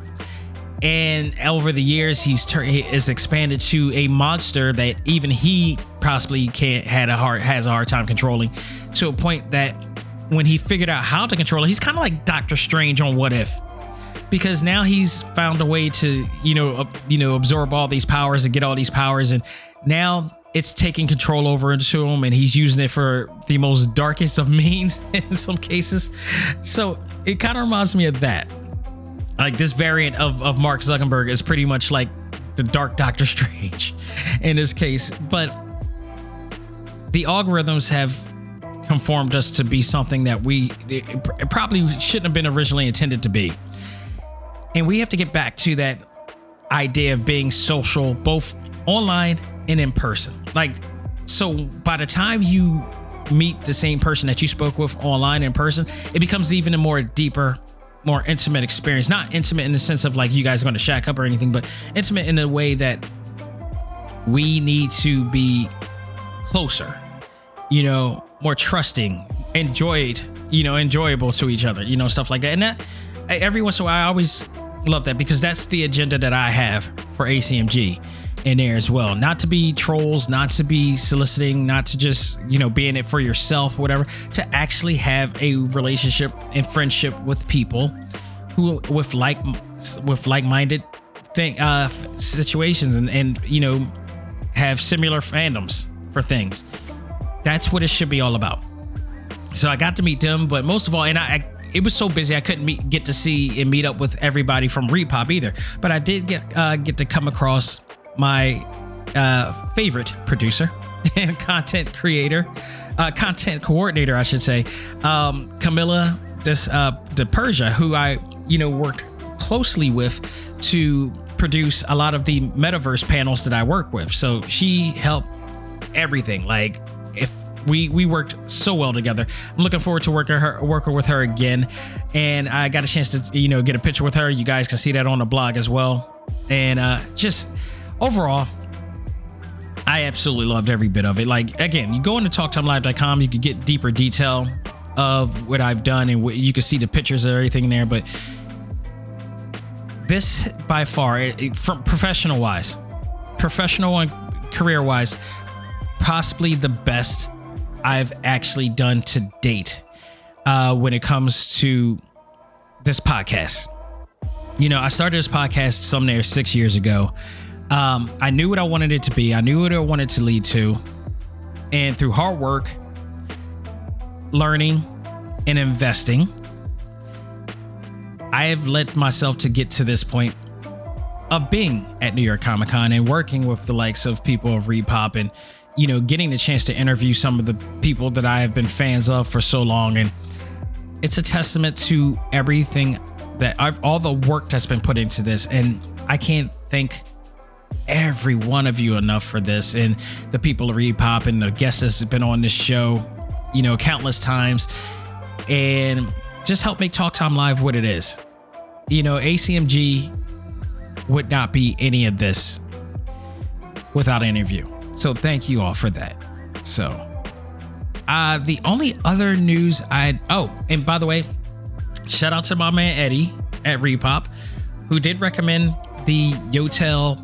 And over the years, he's tur- is expanded to a monster that even he possibly can't had a hard has a hard time controlling, to a point that when he figured out how to control it, he's kind of like Doctor Strange on What If, because now he's found a way to you know uh, you know absorb all these powers and get all these powers, and now it's taking control over into him and he's using it for the most darkest of means in some cases. So it kind of reminds me of that. Like this variant of, of Mark Zuckerberg is pretty much like the Dark Doctor Strange in this case. But the algorithms have conformed us to be something that we probably shouldn't have been originally intended to be. And we have to get back to that idea of being social, both online and in person. Like, so by the time you meet the same person that you spoke with online in person, it becomes even a more deeper, more intimate experience. Not intimate in the sense of like you guys going to shack up or anything, but intimate in a way that we need to be closer, you know, more trusting, enjoyed, you know, enjoyable to each other, you know, stuff like that. And that every once in a while, I always love that because that's the agenda that I have for ACMG in there as well. Not to be trolls, not to be soliciting, not to just, you know, be in it for yourself, whatever, to actually have a relationship and friendship with people who with like with like-minded thing uh situations and and you know have similar fandoms for things. That's what it should be all about. So I got to meet them, but most of all, and I, I it was so busy I couldn't meet, get to see and meet up with everybody from ReedPop either. But I did get uh, get to come across my uh, favorite producer and content creator, uh, content coordinator, I should say, um, Camilla this uh, de Persia, who I you know worked closely with to produce a lot of the metaverse panels that I work with. So she helped everything. Like if we we worked so well together. I'm looking forward to working her working with her again. And I got a chance to you know get a picture with her. You guys can see that on the blog as well. And uh just overall, I absolutely loved every bit of it. Like again, you go into talktimelive.com, you can get deeper detail of what I've done and what, you can see the pictures of everything there, but this by far it, it- from professional wise, professional and career wise, possibly the best I've actually done to date uh, when it comes to this podcast. You know, I started this podcast some there six years ago. Um, I knew what I wanted it to be. I knew what I wanted to lead to, and through hard work, learning, and investing, I have led myself to get to this point of being at New York Comic Con and working with the likes of people of ReedPop and, you know, getting the chance to interview some of the people that I have been fans of for so long. And it's a testament to everything that I've, all the work that's been put into this. And I can't thank every one of you enough for this and the people of ReedPop and the guests that's been on this show, you know, countless times. And just help make Talk Time Live what it is. You know, ACMG would not be any of this without any of you. So thank you all for that. So, uh, the only other news I oh, and by the way, shout out to my man Eddie at ReedPop, who did recommend the Yotel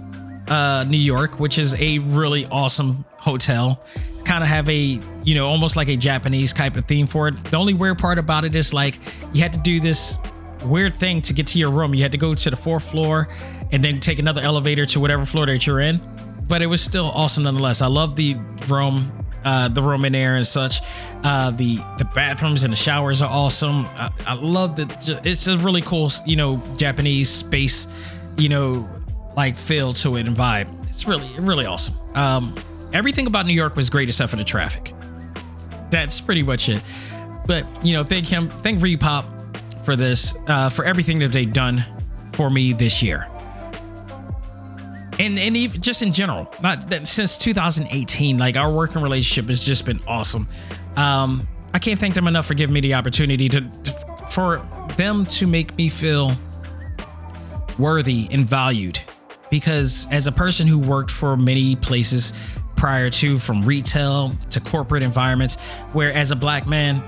uh, New York, which is a really awesome hotel. Kind of have a you know almost like a Japanese type of theme for it. The only weird part about it is like you had to do this weird thing to get to your room. You had to go to the fourth floor and then take another elevator to whatever floor that you're in. But it was still awesome nonetheless. I love the room, uh, the room in there and such. Uh, the the bathrooms and the showers are awesome. I, I love that. It's a really cool, you know, Japanese space, you know, like feel to it and vibe. It's really really awesome. Um, everything about New York was great except for the traffic. That's pretty much it. But you know, thank him, thank ReedPop for this, uh, for everything that they've done for me this year. And and even just in general, not since 2018, like our working relationship has just been awesome. Um, I can't thank them enough for giving me the opportunity to, to for them to make me feel worthy and valued. Because as a person who worked for many places prior to, from retail to corporate environments, where as a black man,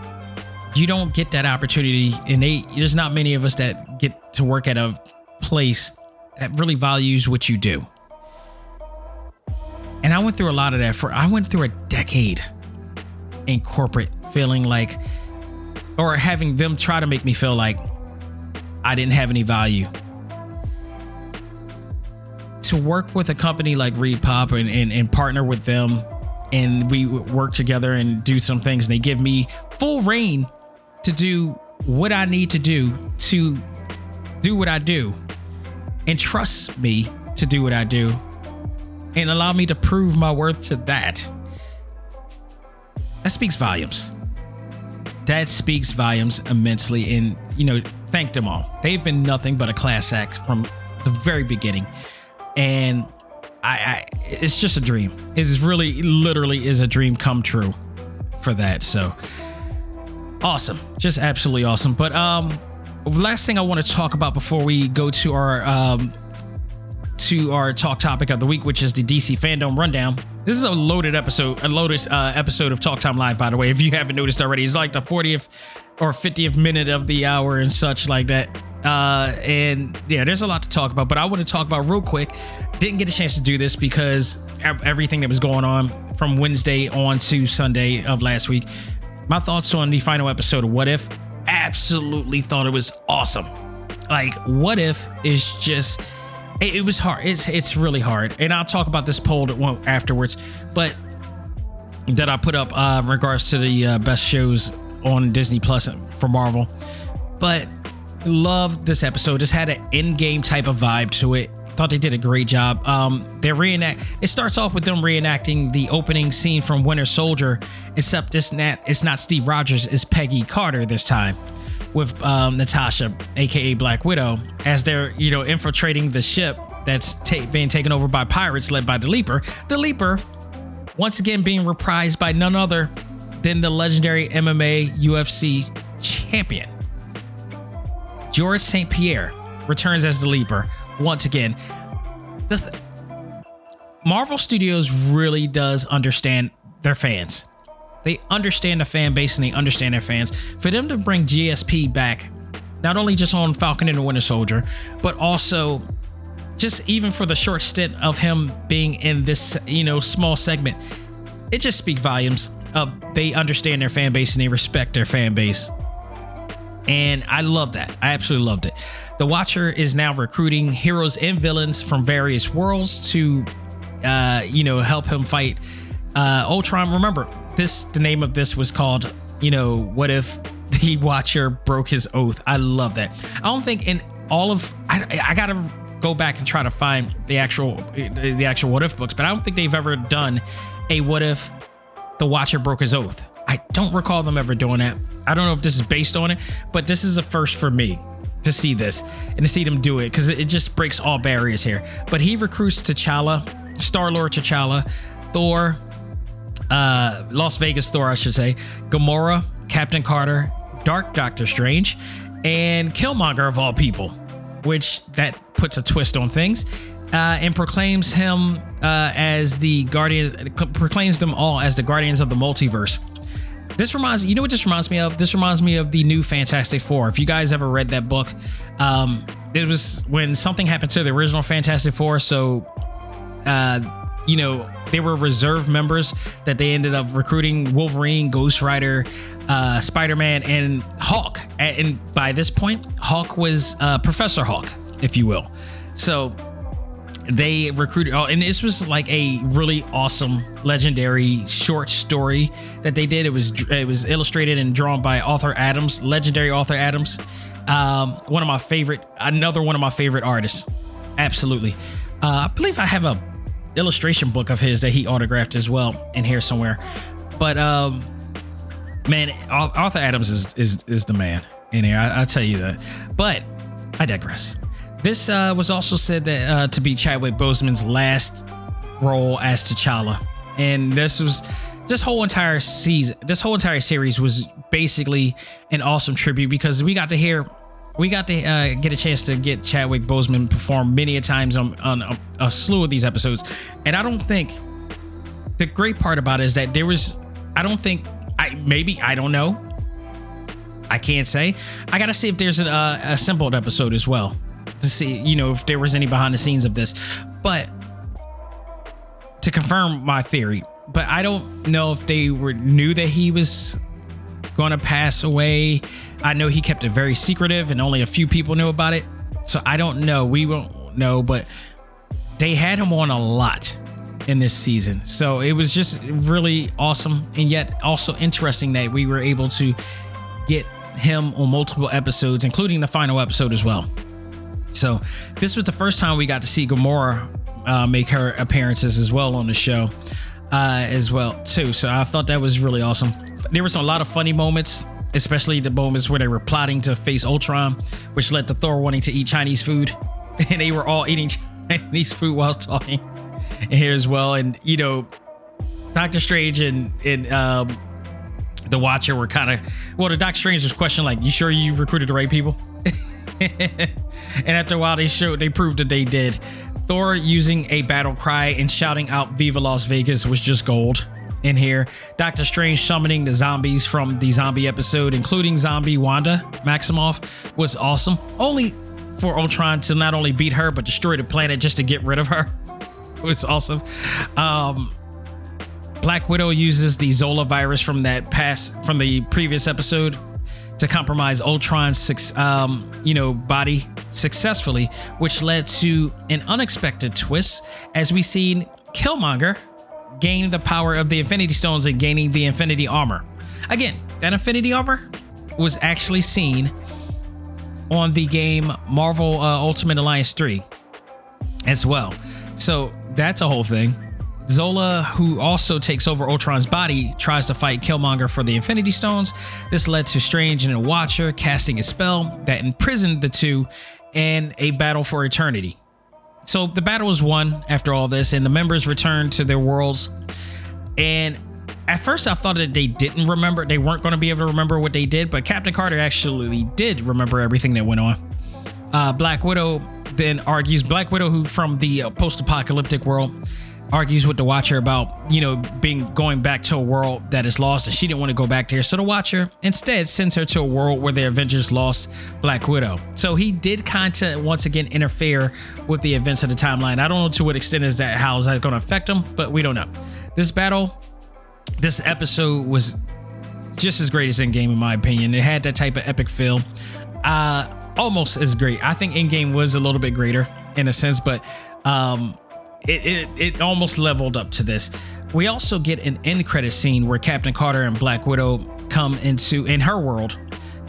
you don't get that opportunity and they there's not many of us that get to work at a place that really values what you do. And i went through a lot of that for i went through a decade in corporate feeling like or having them try to make me feel like i didn't have any value to work with a company like ReedPop and, and, and partner with them and we work together and do some things and they give me full reign to do what I need to do to do what I do and trust me to do what I do and allow me to prove my worth to that. That speaks volumes. That speaks volumes immensely. And, you know, thank them all. They've been nothing but a class act from the very beginning. And I, I it's just a dream. It is really, literally is a dream come true for that. So, awesome just absolutely awesome but um last thing i want to talk about before we go to our um to our talk topic of the week which is the dc fandom rundown this is a loaded episode a loaded uh, episode of talk time live by the way if you haven't noticed already it's like the 40th or 50th minute of the hour and such like that uh and yeah there's a lot to talk about but i want to talk about real quick didn't get a chance to do this because everything that was going on from wednesday on to sunday of last week my thoughts on the final episode of What If. Absolutely thought it was awesome. Like, What If is just. It, was hard. It's it's really hard, and I'll talk about this poll that went afterwards. But that I put up uh, in regards to the uh, best shows on Disney Plus for Marvel. But love this episode. Just had an Endgame type of vibe to it. Thought they did a great job. Um, they reenact. It starts off with them reenacting the opening scene from Winter Soldier, except this not it's not Steve Rogers, it's Peggy Carter this time, with um, Natasha, aka Black Widow, as they're you know infiltrating the ship that's ta- being taken over by pirates led by the Leaper. The Leaper, once again, being reprised by none other than the legendary MMA UFC champion. George St. Pierre returns as the Leaper once again. Th- Marvel Studios really does understand their fans. They understand the fan base and they understand their fans. For them to bring GSP back, not only just on Falcon and the Winter Soldier, but also just even for the short stint of him being in this, you know, small segment, it just speaks volumes of they understand their fan base and they respect their fan base. And I love that. I absolutely loved it. The Watcher is now recruiting heroes and villains from various worlds to, uh, you know, help him fight uh, Ultron. Remember, this the name of this was called, you know, what if the Watcher broke his oath? I love that. I don't think in all of I, I gotta go back and try to find the actual the actual what if books, but I don't think they've ever done a what if the Watcher broke his oath. I don't recall them ever doing that. I don't know if this is based on it, but this is a first for me to see this and to see them do it because it just breaks all barriers here. But he recruits T'Challa, Star Lord T'Challa, Thor, uh, Las Vegas Thor, I should say, Gamora, Captain Carter, Dark Doctor Strange, and Killmonger of all people, which that puts a twist on things. Uh, and proclaims him uh, as the guardian, proclaims them all as the guardians of the multiverse. This reminds you know what this reminds me of? This reminds me of the new Fantastic Four. If you guys ever read that book, um, it was when something happened to the original Fantastic Four. So, uh, you know, they were reserve members that they ended up recruiting Wolverine, Ghost Rider, uh, Spider Man, and Hulk. And by this point, Hulk was uh, Professor Hulk, if you will. So they recruited oh and this was like a really awesome legendary short story that they did. It was it was illustrated and drawn by Arthur Adams legendary Arthur Adams. Um, one of my favorite another one of my favorite artists. Absolutely. Uh, i believe i have a illustration book of his that he autographed as well in here somewhere. But um man arthur adams is is, is the man in here. I, i'll tell you that. But i digress this uh, was also said that uh, to be Chadwick Boseman's last role as T'Challa, and this was this whole entire season, this whole entire series was basically an awesome tribute because we got to hear, we got to uh, get a chance to get Chadwick Boseman perform many a times on, on a, a slew of these episodes, and I don't think the great part about it is that there was, I don't think, I maybe I don't know. I can't say. I gotta see if there's an uh, assembled episode as well to see, you know, if there was any behind the scenes of this. But to confirm my theory, but I don't know if they were knew that he was going to pass away. I know he kept it very secretive and only a few people knew about it. So I don't know. We won't know, but they had him on a lot in this season. So it was just really awesome and yet also interesting that we were able to get him on multiple episodes, including the final episode as well. So this was the first time we got to see Gamora uh, make her appearances as well on the show, uh, as well too. So I thought that was really awesome. There was a lot of funny moments, especially the moments where they were plotting to face Ultron, which led to Thor wanting to eat Chinese food, and they were all eating Chinese food while talking here as well. And you know, Doctor Strange and and um, the Watcher were kind of well. The Doctor Strange was questioning like, "You sure you recruited the right people?" and after a while, they showed they proved that they did. Thor using a battle cry and shouting out "Viva Las Vegas" was just gold. In here, Doctor Strange summoning the zombies from the zombie episode, including zombie Wanda Maximoff, was awesome. Only for Ultron to not only beat her but destroy the planet just to get rid of her. It was awesome. Um, Black Widow uses the Zola virus from that past from the previous episode to compromise Ultron's um, you know body successfully, which led to an unexpected twist as we seen Killmonger gain the power of the Infinity Stones and gaining the Infinity Armor. Again, that Infinity Armor was actually seen on the game Marvel uh, Ultimate Alliance 3 as well. So that's a whole thing. Zola, who also takes over Ultron's body, tries to fight Killmonger for the Infinity Stones. This led to Strange and a Watcher casting a spell that imprisoned the two in a battle for eternity. so the battle was won after all this, and the members returned to their worlds. And at first, I thought that they didn't remember; they weren't going to be able to remember what they did. But Captain Carter actually did remember everything that went on. Uh, Black Widow then argues. Black Widow, who from the uh, post-apocalyptic world, argues with the Watcher about you know being going back to a world that is lost, and she didn't want to go back there. So the Watcher instead sends her to a world where the Avengers lost Black Widow. So he did kind of once again interfere with the events of the timeline. I don't know to what extent is that how is that going to affect him, but we don't know. This battle, this episode was just as great as Endgame in my opinion. It had that type of epic feel. Uh, almost as great. I think Endgame was a little bit greater in a sense, but um, it, it it almost leveled up to this. We also get an end credit scene where Captain Carter and Black Widow come into in her world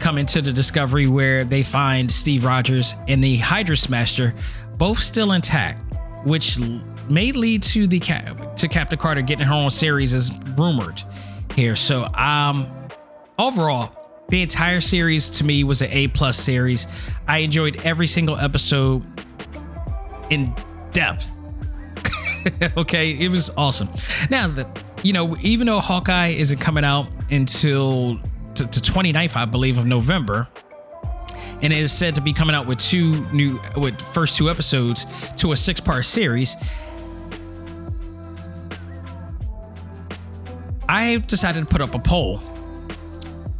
come into the discovery where they find Steve Rogers and the Hydra Smasher both still intact, which may lead to the cap to Captain Carter getting her own series as rumored here. So um overall the entire series to me was an A plus series. I enjoyed every single episode in depth. okay, it was awesome. Now that you know, even though Hawkeye isn't coming out until to, to 29th, I believe, of November, and it is said to be coming out with two new with first two episodes to a six part series. I decided to put up a poll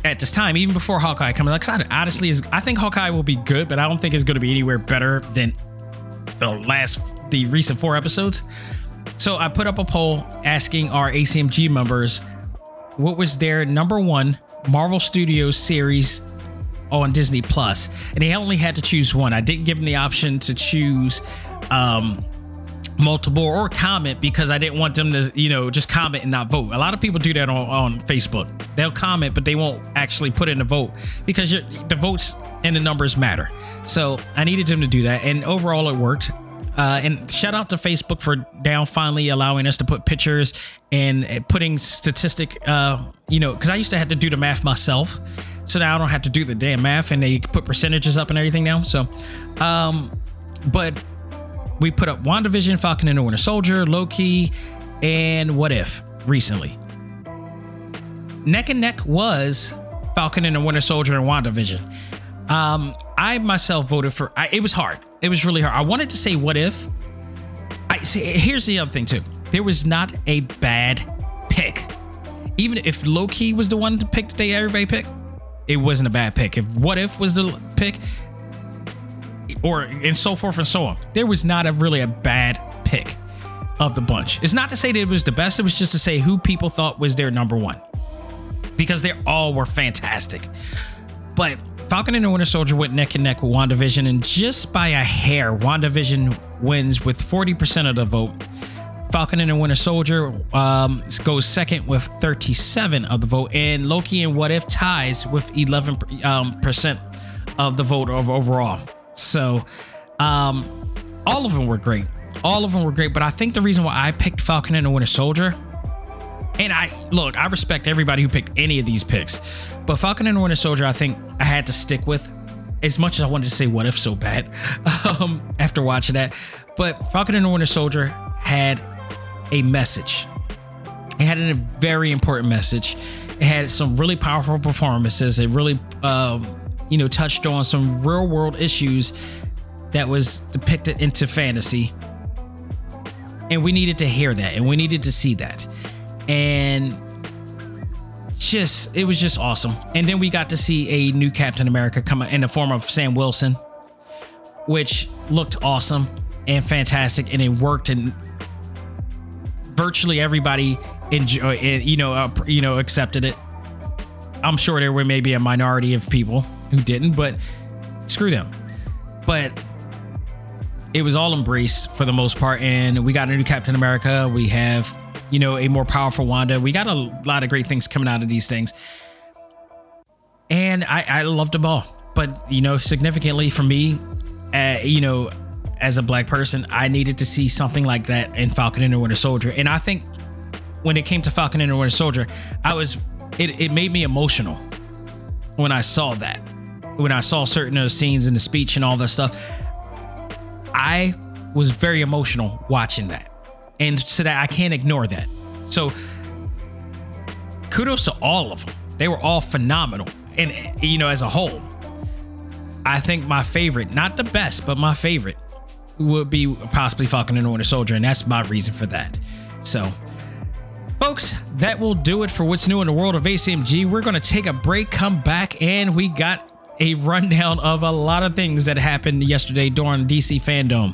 at this time, even before Hawkeye comes coming. Like, honestly, is I think Hawkeye will be good, but I don't think it's going to be anywhere better than the last, the recent four episodes. So I put up a poll asking our ACMG members what was their number one Marvel Studios series on Disney Plus, and they only had to choose one. I didn't give them the option to choose um, multiple or comment because I didn't want them to, you know, just comment and not vote. A lot of people do that on, on Facebook. They'll comment, but they won't actually put in a vote because the votes and the numbers matter. So I needed them to do that, and overall it worked. Uh, and shout out to Facebook for now finally allowing us to put pictures and putting statistic. Uh, you know, because I used to have to do the math myself, so now I don't have to do the damn math, and they put percentages up and everything now. So, um, but we put up WandaVision, Falcon and the Winter Soldier, Loki, and What If recently. Neck and neck was Falcon and the Winter Soldier and WandaVision. Um, I myself voted for. I, it was hard. It was really hard. I wanted to say What If. I see. Here's the other thing too. There was not a bad pick. Even if Loki was the one to pick that everybody picked, it wasn't a bad pick. If What If was the pick, or and so forth and so on. There was not a really a bad pick of the bunch. It's not to say that it was the best, it was just to say who people thought was their number one. Because they all were fantastic. But Falcon and the Winter Soldier went neck and neck with WandaVision, and just by a hair, WandaVision wins with 40% of the vote. Falcon and the Winter Soldier um, goes second with 37 of the vote, and Loki and What If ties with 11 um, percent of the vote overall. So, um, all of them were great. All of them were great. But I think the reason why I picked Falcon and the Winter Soldier, and I look, I respect everybody who picked any of these picks, but Falcon and the Winter Soldier, I think I had to stick with. As much as I wanted to say what if so bad um, after watching that, but Falcon and the Winter Soldier had a message. It had a very important message. It had some really powerful performances. It really um, you know, touched on some real world issues that was depicted into fantasy. And we needed to hear that and we needed to see that. And just it was just awesome. And then we got to see a new Captain America come in the form of Sam Wilson, which looked awesome and fantastic and it worked and virtually everybody enjoy you know uh, you know accepted it. I'm sure there were maybe a minority of people who didn't, but screw them. But it was all embraced for the most part, and we got a new Captain America. We have, you know, a more powerful Wanda. We got a lot of great things coming out of these things, and I, I loved them all. But you know, significantly for me, uh, you know, as a black person, I needed to see something like that in Falcon and the Winter Soldier, and I think when it came to Falcon and the Winter Soldier, I was it, it made me emotional when I saw that when I saw certain of the scenes in the speech and all that stuff, I was very emotional watching that. And so that I can't ignore that. So kudos to all of them. They were all phenomenal. And you know, as a whole, I think my favorite, not the best, but my favorite would be possibly Falcon and Winter Soldier, and that's my reason for that. So, folks, that will do it for what's new in the world of ACMG. We're going to take a break, come back, and we got a rundown of a lot of things that happened yesterday during DC Fandom.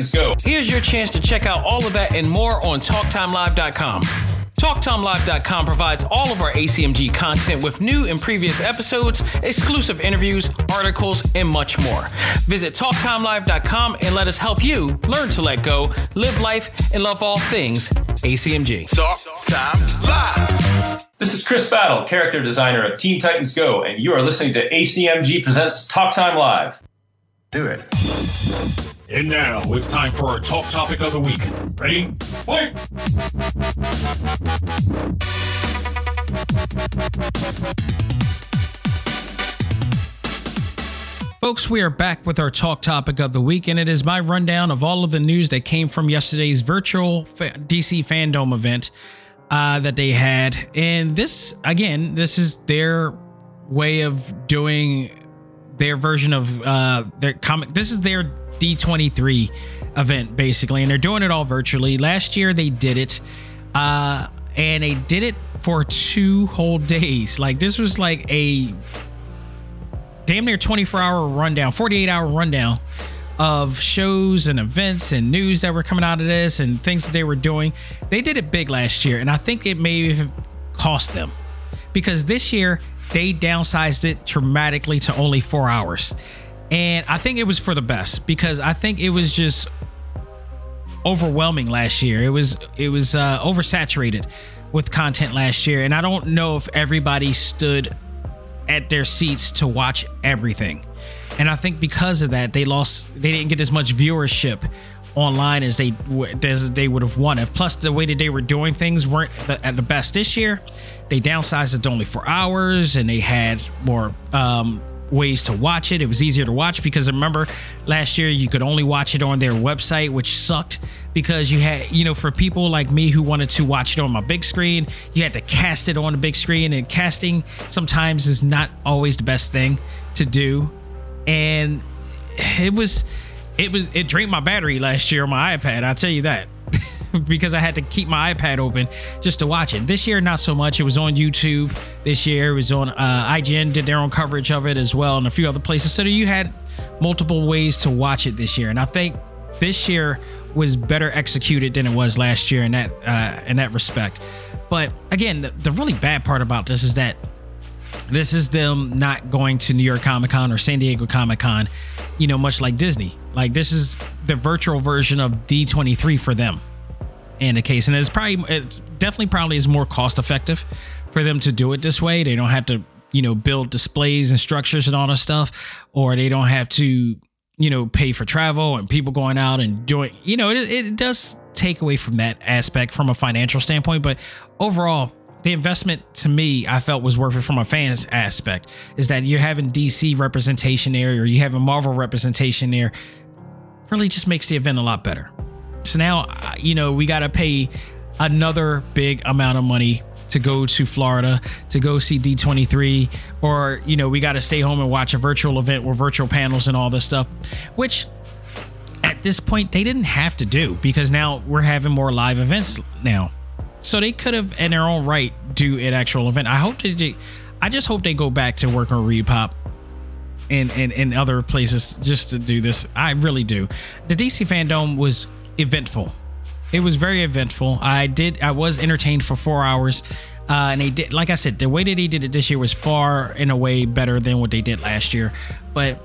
Go. Here's your chance to check out all of that and more on TalkTimeLive.com. TalkTimeLive.com provides all of our ACMG content with new and previous episodes, exclusive interviews, articles, and much more. Visit TalkTimeLive.com and let us help you learn to let go, live life, and love all things ACMG. Talk Time Live. This is Chris Battle, character designer of Teen Titans Go, and you are listening to ACMG Presents Talk Time Live. Do it. And now it's time for our talk topic of the week. Ready? Fight! Folks, we are back with our talk topic of the week, and it is my rundown of all of the news that came from yesterday's virtual DC Fandom event uh, that they had. And this, again, this is their way of doing their version of uh, their comic. This is their D23 event, basically, and they're doing it all virtually. Last year they did it, uh, and they did it for two whole days. Like, this was like a damn near 24 hour rundown, 48 hour rundown of shows and events and news that were coming out of this and things that they were doing. They did it big last year, and I think it may have cost them because this year they downsized it dramatically to only four hours. And I think it was for the best because I think it was just overwhelming last year. It was it was uh, oversaturated with content last year, and I don't know if everybody stood at their seats to watch everything. And I think because of that, they lost. They didn't get as much viewership online as they as they would have wanted. Plus, the way that they were doing things weren't the, at the best this year. They downsized it to only four hours, and they had more um, ways to watch it. It was easier to watch because I remember last year you could only watch it on their website, which sucked because you had, you know, for people like me who wanted to watch it on my big screen, you had to cast it on the big screen, and casting sometimes is not always the best thing to do. And it was, it was, it drained my battery last year on my iPad. I'll tell you that. because I had to keep my iPad open just to watch it. This year, not so much. It was on YouTube. This year, it was on uh, IGN, did their own coverage of it as well, and a few other places. So you had multiple ways to watch it this year. And I think this year was better executed than it was last year in that uh, in that respect. But again, the, the really bad part about this is that this is them not going to New York Comic Con or San Diego Comic Con, you know, much like Disney. Like this is the virtual version of D23 for them in the case. And it's probably, it's definitely probably is more cost effective for them to do it this way. They don't have to, you know, build displays and structures and all that stuff, or they don't have to, you know, pay for travel and people going out and doing, you know, it, it does take away from that aspect from a financial standpoint. But overall, the investment to me, I felt was worth it from a fans aspect. Is that you're having DC representation there, or you have a Marvel representation there, really just makes the event a lot better. So now, uh, you know, we got to pay another big amount of money to go to Florida to go see D23, or, you know, we got to stay home and watch a virtual event with virtual panels and all this stuff, which at this point they didn't have to do because now we're having more live events now. So they could have, in their own right, do an actual event. I hope they, I just hope they go back to working on ReedPop and, and, and other places just to do this. I really do. The DC Fandom was eventful. It was very eventful. I did. I was entertained for four hours, uh, and they did. Like I said, the way that they did it this year was far in a way better than what they did last year. But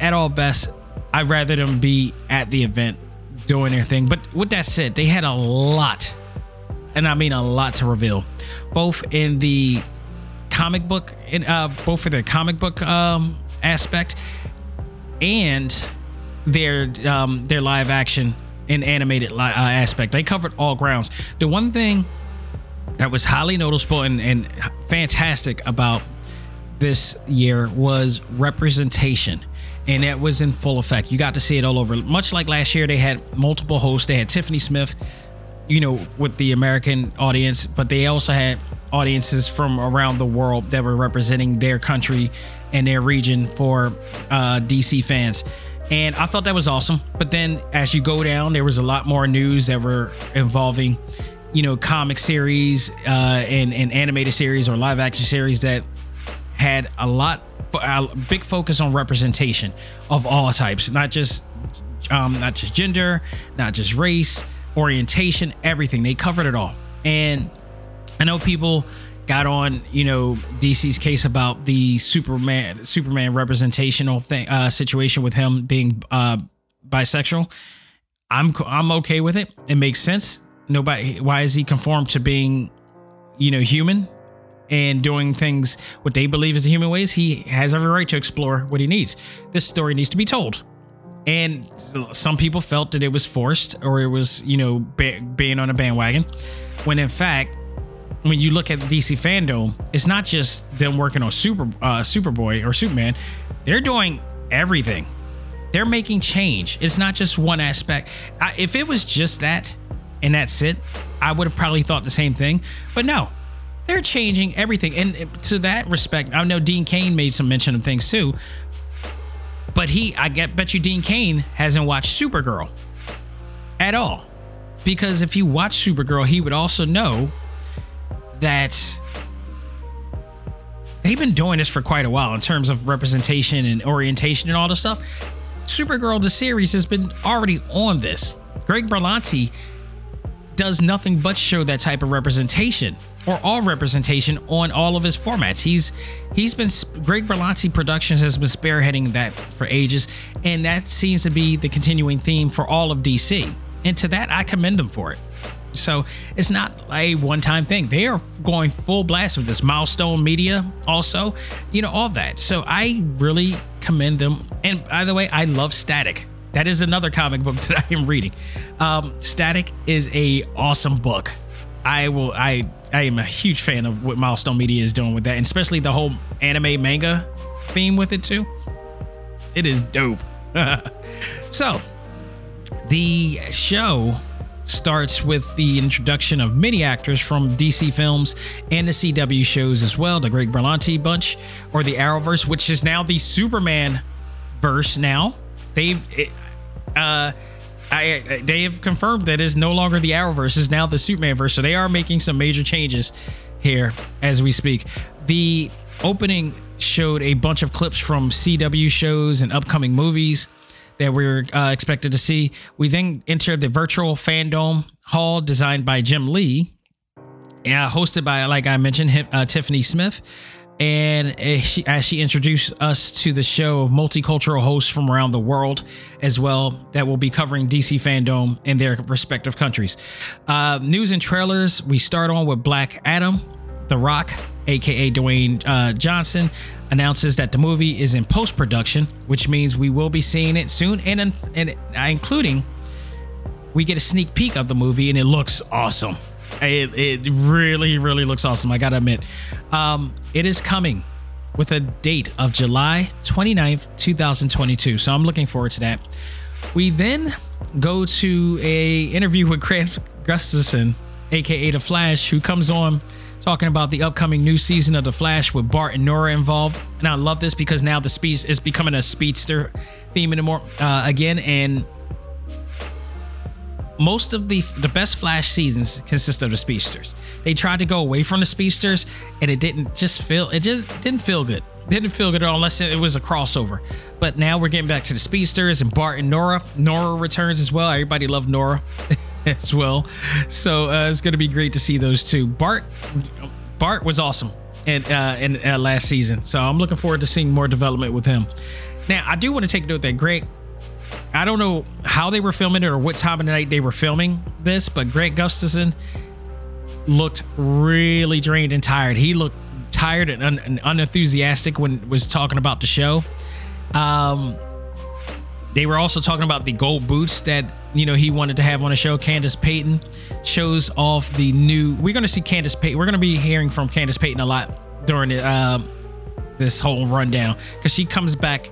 at all best, I'd rather them be at the event doing their thing. But with that said, they had a lot, and I mean a lot to reveal, both in the comic book, in uh, both for the comic book um, aspect and their um, their live action and animated li- uh, aspect. They covered all grounds. The one thing that was highly noticeable and, and fantastic about this year was representation and that was in full effect you got to see it all over much like last year they had multiple hosts they had tiffany smith you know with the american audience but they also had audiences from around the world that were representing their country and their region for uh, dc fans and i thought that was awesome. But then as you go down there was a lot more news that were involving you know comic series uh, and, and animated series or live action series that had a lot a big focus on representation of all types not just um not just gender not just race orientation everything. They covered it all. And i know people got on you know dc's case about the superman superman representational thing uh situation with him being uh bisexual. I'm i'm okay with it. It makes sense. Nobody why is he conformed to being you know human and doing things what they believe is the human ways? He has every right to explore what he needs. This story needs to be told. And some people felt that it was forced or it was you know ba- being on a bandwagon when in fact when you look at the dc fandom it's not just them working on super uh superboy or superman they're doing everything they're making change it's not just one aspect I, if it was just that and that's it, I would have probably thought the same thing. But no, they're changing everything. And to that respect, I know Dean Cain made some mention of things too. But he, I get, bet you Dean Cain hasn't watched Supergirl at all. Because if he watched Supergirl, he would also know that they've been doing this for quite a while in terms of representation and orientation and all this stuff. Supergirl, the series, has been already on this. Greg Berlanti does nothing but show that type of representation or all representation on all of his formats. He's he's been Greg Berlanti Productions has been spearheading that for ages, and that seems to be the continuing theme for all of DC. And to that, I commend them for it. So it's not a one-time thing. They are going full blast with this milestone media, also, you know, all that. So I really commend them. And by the way, I love Static. That is another comic book that I am reading. Um, Static is a awesome book. I will. I I am a huge fan of what Milestone Media is doing with that, and especially the whole anime manga theme with it too. It is dope. so, the show starts with the introduction of many actors from DC films and the CW shows as well, the Greg Berlanti bunch or the Arrowverse, which is now the Superman verse now. They've uh I, they have confirmed that it's no longer the Arrowverse, is now the Superman verse. So they are making some major changes here as we speak. The opening showed a bunch of clips from CW shows and upcoming movies that we're uh, expected to see. We then enter the virtual fandom hall designed by Jim Lee, uh, hosted by, like I mentioned, uh, Tiffany Smith and she, as she introduced us to the show of multicultural hosts from around the world as well that will be covering DC fandom in their respective countries. Uh, news and trailers. We start on with Black Adam, The Rock, aka Dwayne uh, Johnson, announces that the movie is in post production, which means we will be seeing it soon, and, and uh, including we get a sneak peek of the movie, and it looks awesome. It, it really, really looks awesome. I gotta admit. Um, it is coming with a date of July 29th, 2022. So I'm looking forward to that. We then go to a interview with Grant Gustafson, aka The Flash, who comes on talking about the upcoming new season of The Flash with Bart and Nora involved. And I love this because now the speed is becoming a speedster theme anymore uh, again. And most of the the best Flash seasons consist of the speedsters. They tried to go away from the speedsters, and it didn't just feel it just didn't feel good. Didn't feel good at all unless it was a crossover. But now we're getting back to the speedsters and Bart and Nora. Nora returns as well. Everybody loved Nora as well, so uh, it's gonna be great to see those two. Bart Bart was awesome in uh, in uh, last season, so I'm looking forward to seeing more development with him. Now I do want to take note that Greg I don't know how they were filming it or what time of the night they were filming this, but Grant Gustafson looked really drained and tired. He looked tired and, un- and unenthusiastic when was talking about the show. Um, they were also talking about the gold boots that you know he wanted to have on the show. Candice Patton shows off the new. We're going to see Candice Patton. We're going to be hearing from Candice Patton a lot during the, um, this whole rundown because she comes back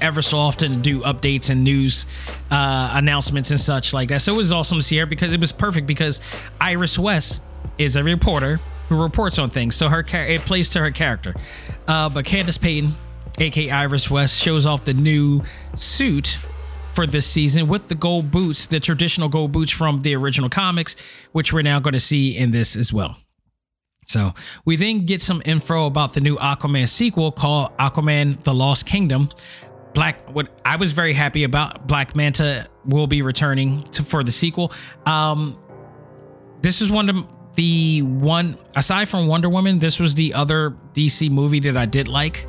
ever so often to do updates and news uh, announcements and such like that. So it was awesome to see her because it was perfect because Iris West is a reporter who reports on things. So her char- it plays to her character. Uh, but Candice Patton, aka Iris West, shows off the new suit for this season with the gold boots, the traditional gold boots from the original comics, which we're now going to see in this as well. So we then get some info about the new Aquaman sequel called Aquaman: The Lost Kingdom. Black, what I was very happy about, Black Manta will be returning to for the sequel. Um, this is one of the one aside from Wonder Woman, this was the other DC movie that I did like.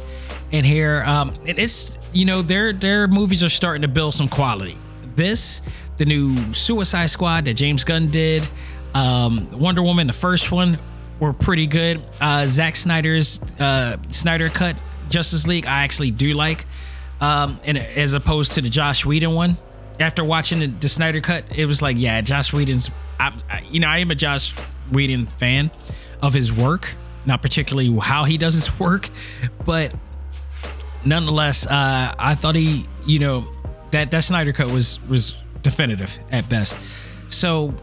And here, um, and it's you know their their movies are starting to build some quality. This, the new Suicide Squad that James Gunn did, um, Wonder Woman, the first one, were pretty good. Uh, Zack Snyder's uh, Snyder cut Justice League, I actually do like, um, and as opposed to the Joss Whedon one. After watching the, the Snyder cut, it was like, yeah, Joss Whedon's. I, I, you know, I am a Joss Whedon fan of his work, not particularly how he does his work, but nonetheless, uh, I thought he, you know, that that Snyder cut was was definitive at best. So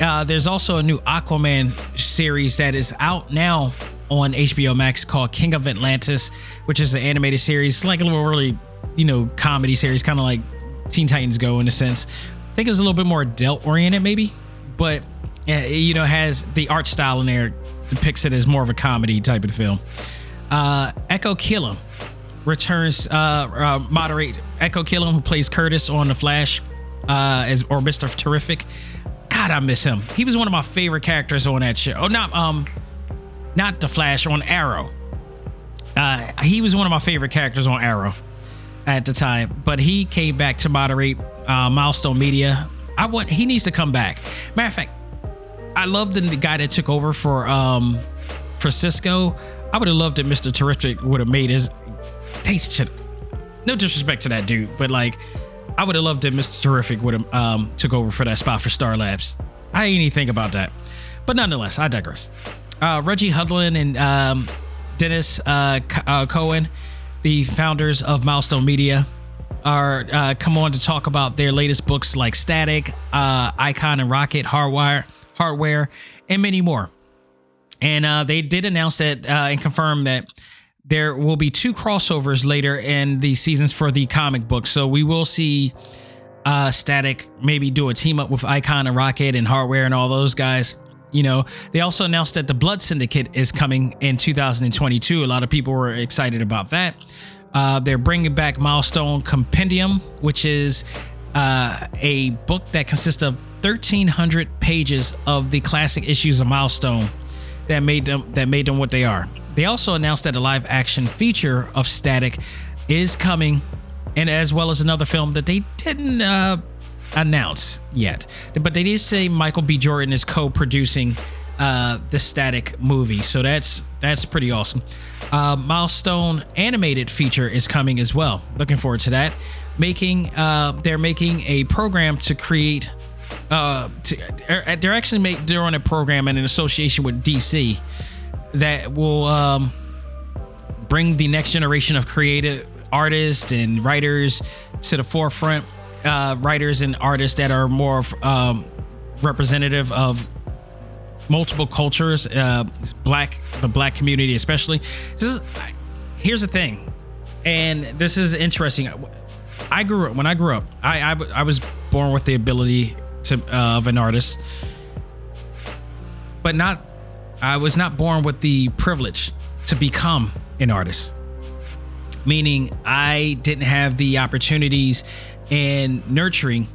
uh, there's also a new Aquaman series that is out now on HBO Max called King of Atlantis, which is an animated series, like a little really, you know, comedy series, kind of like Teen Titans Go in a sense. I think it's a little bit more adult oriented, maybe, but uh, you know, has the art style in there depicts it as more of a comedy type of film. Uh, Echo Kellum returns, uh, uh, moderate Echo Kellum, who plays Curtis on The Flash, uh, as or Mister Terrific. God, I miss him. He was one of my favorite characters on that show. Oh, not um, not The Flash on Arrow. Uh, he was one of my favorite characters on Arrow at the time, but he came back to moderate uh, Milestone Media. I want he needs to come back. Matter of fact, I love the, the guy that took over for um for Cisco. I would have loved it. Mister Terrific would have made his taste. No disrespect to that dude, but like I would have loved it. Mister Terrific would have um took over for that spot for Star Labs. I ain't think about that, but nonetheless, I digress. Uh, Reggie Hudlin and um, Denys uh, uh, Cowan, the founders of Milestone Media, are uh, come on to talk about their latest books like Static, uh, Icon and Rocket, Hardwire, Hardware, and many more. And uh, they did announce that uh, and confirm that there will be two crossovers later in the seasons for the comic book. So we will see uh, Static maybe do a team up with Icon and Rocket and Hardware and all those guys. You know, they also announced that the Blood Syndicate is coming in 2022. A lot of people were excited about that. Uh, they're bringing back Milestone Compendium, which is uh, a book that consists of 1,300 pages of the classic issues of Milestone that made them that made them what they are. They also announced that a live action feature of Static is coming, and as well as another film that they didn't uh, announce yet, but they did say Michael B. Jordan is co-producing uh, the Static movie, so that's that's pretty awesome. Uh, Milestone animated feature is coming as well. Looking forward to that. Making uh, they're making a program to create. Uh, to, they're they're actually make they're on a program in an association with DC that will um, bring the next generation of creative artists and writers to the forefront. Uh, writers and artists that are more um, representative of multiple cultures, uh, black the black community especially. This is here's the thing, and this is interesting. I grew up when I grew up. I I, I was born with the ability to uh, of an artist, but not. I was not born with the privilege to become an artist. Meaning, I didn't have the opportunities and nurturing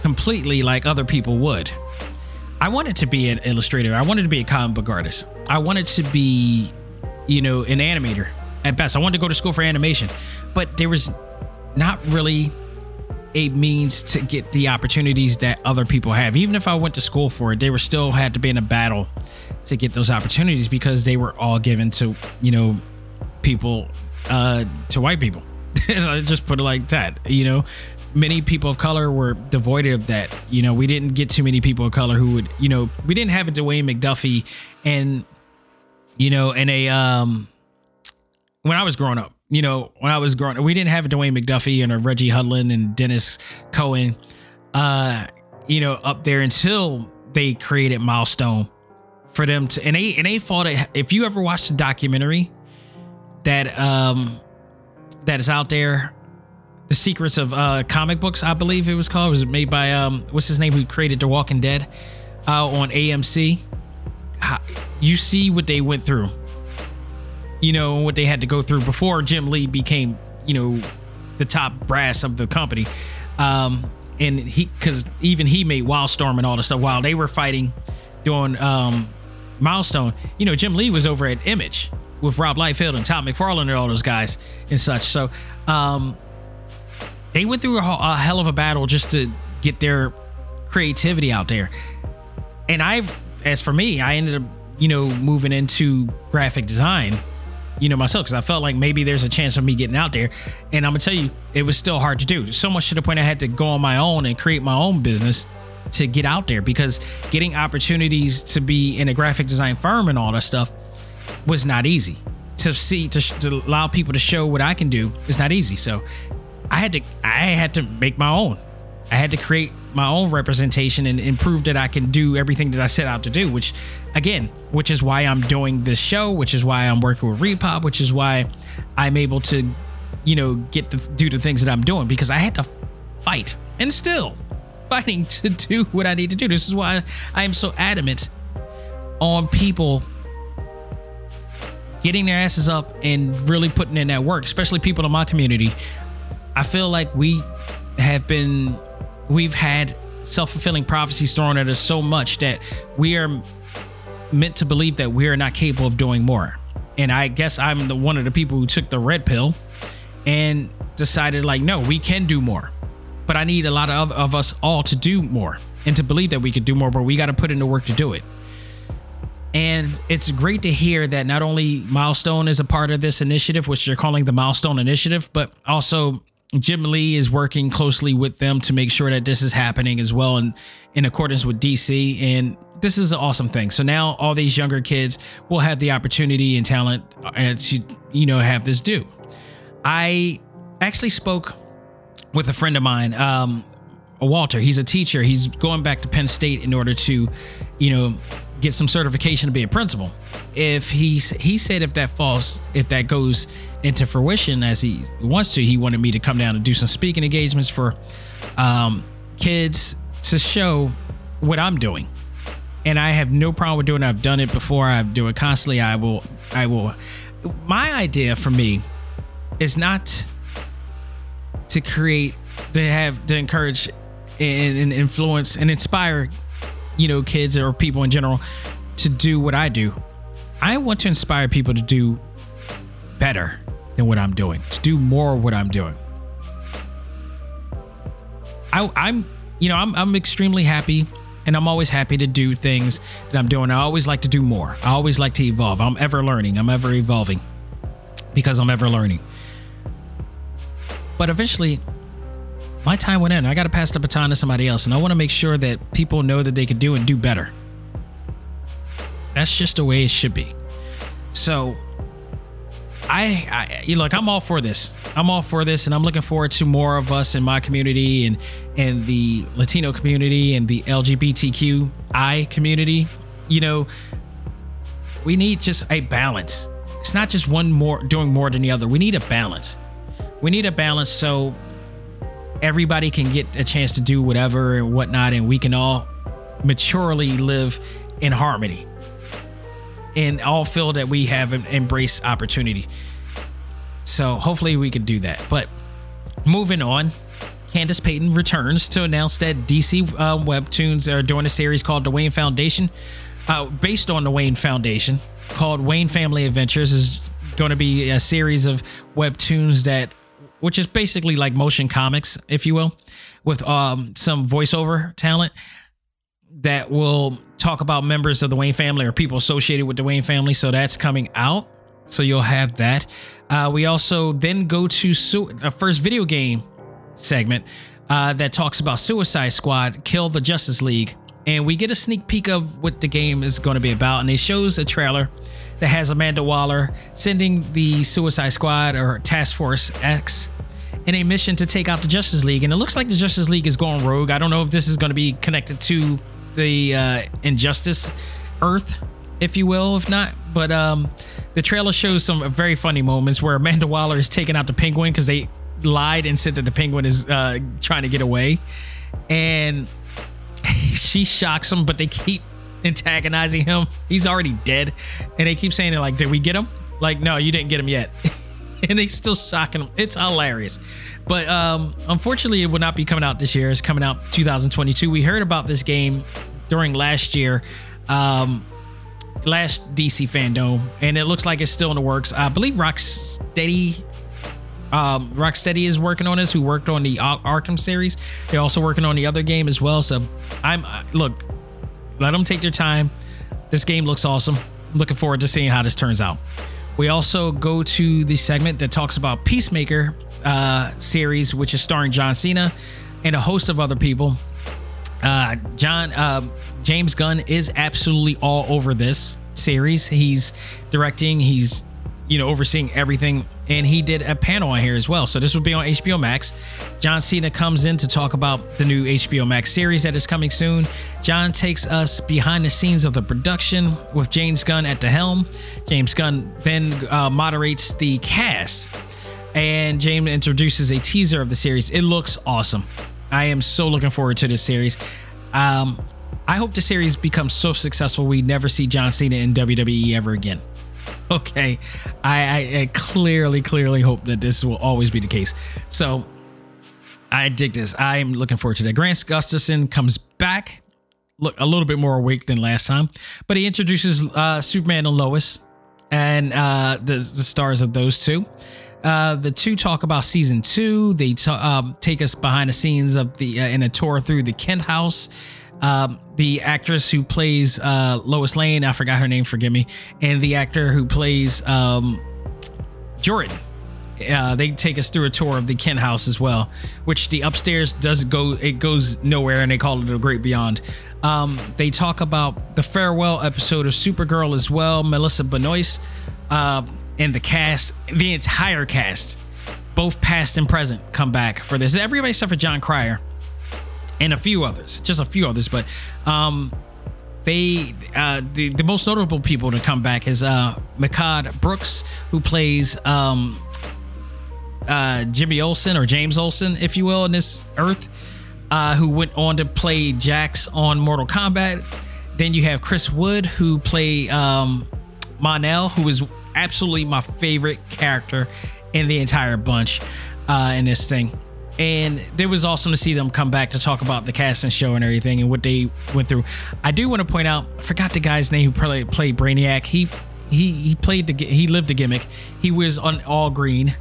completely like other people would. I wanted to be an illustrator. I wanted to be a comic book artist. I wanted to be, you know, an animator at best. I wanted to go to school for animation, but there was not really a means to get the opportunities that other people have. Even if I went to school for it, they were still had to be in a battle to get those opportunities because they were all given to, you know, people uh to white people. I just put it like that. You know, many people of color were devoid of that. You know, we didn't get too many people of color who would, you know, we didn't have a Dwayne McDuffie and you know, and a um when I was growing up, you know, when I was growing we didn't have Dwayne McDuffie and a Reggie Hudlin and Denys Cowan, uh, you know, up there until they created Milestone for them to, and they, and they fought it. If you ever watched the documentary that, um, that is out there, The Secrets of uh, Comic Books, I believe it was called. It was made by, um, what's his name, who created The Walking Dead uh, on AMC. You see what they went through you know, what they had to go through before Jim Lee became, you know, the top brass of the company. Um, and he, because even he made Wildstorm and all this stuff while they were fighting, doing um, Milestone. You know, Jim Lee was over at Image with Rob Liefeld and Todd McFarlane and all those guys and such. So, um, they went through a, a hell of a battle just to get their creativity out there. And I've, as for me, I ended up, you know, moving into graphic design you know, myself because I felt like maybe there's a chance of me getting out there. And I'm gonna tell you, it was still hard to do. So much to the point I had to go on my own and create my own business to get out there because getting opportunities to be in a graphic design firm and all that stuff was not easy. To see to, to allow people to show what I can do is not easy. So I had to I had to make my own. I had to create my own representation and, and prove that I can do everything that I set out to do, which again, which is why I'm doing this show, which is why I'm working with ReedPop, which is why I'm able to, you know, get to do the things that I'm doing because I had to fight and still fighting to do what I need to do. This is why I am so adamant on people getting their asses up and really putting in that work, especially people in my community. I feel like we have been we've had self-fulfilling prophecies thrown at us so much that we are meant to believe that we are not capable of doing more. And I guess I'm the one of the people who took the red pill and decided like, no, we can do more. But I need a lot of, of us all to do more and to believe that we could do more, but we got to put in the work to do it. And it's great to hear that not only Milestone is a part of this initiative, which they're calling the Milestone Initiative, but also Jim Lee is working closely with them to make sure that this is happening as well and in accordance with DC. And this is an awesome thing. So now all these younger kids will have the opportunity and talent and to, you know, have this do. I actually spoke with a friend of mine, um, Walter. He's a teacher. He's going back to Penn State in order to, you know, get some certification to be a principal. If he's he said if that falls if that goes into fruition as he wants to, he wanted me to come down and do some speaking engagements for um, kids to show what I'm doing. And I have no problem with doing it. I've done it before. I do it constantly. I will I will my idea for me is not to create to have to encourage and influence and inspire you know, kids or people in general to do what I do. I want to inspire people to do better than what I'm doing, to do more of what I'm doing. I, I'm, you know, I'm, I'm extremely happy and I'm always happy to do things that I'm doing. I always like to do more. I always like to evolve. I'm ever learning. I'm ever evolving because I'm ever learning. But eventually, my time went in. I got to pass the baton to somebody else, and I want to make sure that people know that they can do and do better. That's just the way it should be. So, I, I you look, I'm all for this. I'm all for this, and I'm looking forward to more of us in my community and and the Latino community and the LGBTQI community. You know, we need just a balance. It's not just one more doing more than the other. We need a balance. We need a balance so everybody can get a chance to do whatever and whatnot, and we can all maturely live in harmony and all feel that we have embraced opportunity. So hopefully we can do that. But moving on, Candice Patton returns to announce that DC uh, Webtoons are doing a series called The Wayne Foundation, uh, based on the Wayne Foundation, called Wayne Family Adventures. is going to be a series of webtoons that which is basically like motion comics, if you will, with um, some voiceover talent that will talk about members of the Wayne family or people associated with the Wayne family. So that's coming out. So you'll have that. Uh, we also then go to su- a first video game segment uh, that talks about Suicide Squad, Kill the Justice League, and we get a sneak peek of what the game is going to be about. And it shows a trailer that has Amanda Waller sending the Suicide Squad or Task Force X in a mission to take out the Justice League. And it looks like the Justice League is going rogue. I don't know if this is going to be connected to the uh, Injustice Earth, if you will, if not. But um, the trailer shows some very funny moments where Amanda Waller is taking out the Penguin because they lied and said that the Penguin is uh, trying to get away, and she shocks him, but they keep antagonizing him. He's already dead, and they keep saying it like, "Did we get him?" Like, no, you didn't get him yet. and they still shocking him. It's hilarious. But um, unfortunately, it will not be coming out this year. It's coming out 2022. We heard about this game during last year, um, last DC fandom, and it looks like it's still in the works. I believe Rocksteady. Um, Rocksteady is working on this. Who worked on the Ar- Arkham series? They're also working on the other game as well. So I'm uh, look, let them take their time. This game looks awesome. I'm looking forward to seeing how this turns out. We also go to the segment that talks about Peacemaker uh, series, which is starring John Cena and a host of other people. Uh, John uh, James Gunn is absolutely all over this series. He's directing. He's you know overseeing everything, and he did a panel on here as well. So this will be on HBO Max. John Cena comes in to talk about the new HBO Max series that is coming soon. John takes us behind the scenes of the production with James Gunn at the helm. James Gunn then uh, moderates the cast and James introduces a teaser of the series. It looks awesome. I am so looking forward to this series. Um, I hope the series becomes so successful we never see John Cena in WWE ever again. Okay, I, I, I clearly, clearly hope that this will always be the case. So I dig this. I'm looking forward to that. Grant Gustafson comes back, look a little bit more awake than last time, but he introduces uh, Superman and Lois and uh, the, the stars of those two. Uh, the two talk about season two. They ta- um, take us behind the scenes of the uh, in a tour through the Kent house. Um, the actress who plays uh, Lois Lane, I forgot her name, forgive me, and the actor who plays um, Jordan. Uh, they take us through a tour of the Kent house as well, which the upstairs does go, it goes nowhere, and they call it a great beyond. Um, they talk about the farewell episode of Supergirl as well. Melissa Benoist uh, and the cast, the entire cast, both past and present, come back for this. Everybody except for Jon Cryer and a few others, just a few others, but um, they uh, the the most notable people to come back is uh, Mehcad Brooks, who plays um, uh, Jimmy Olsen or James Olsen, if you will, in this Earth, uh, who went on to play Jax on Mortal Kombat. Then you have Chris Wood, who play um, Mon-El, who is absolutely my favorite character in the entire bunch uh, in this thing. And it was awesome to see them come back to talk about the casting show and everything and what they went through. I do want to point out, I forgot the guy's name who played, played Brainiac. He he he played the he lived the gimmick. He was on all green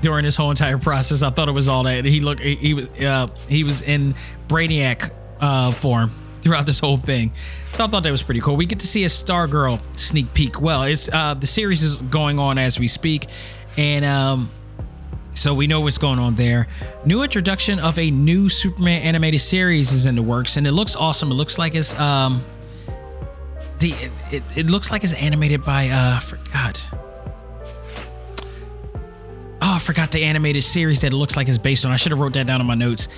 during this whole entire process. I thought it was all that. He looked he, he was uh, he was in Brainiac uh, form throughout this whole thing. So I thought that was pretty cool. We get to see a Stargirl sneak peek. Well, it's uh, the series is going on as we speak, and um, so we know what's going on there. New introduction of a new Superman animated series is in the works, and it looks awesome. It looks like it's um, the it, it looks like it's animated by uh, I forgot. Oh, I forgot the animated series that it looks like it's based on. I should have wrote that down in my notes,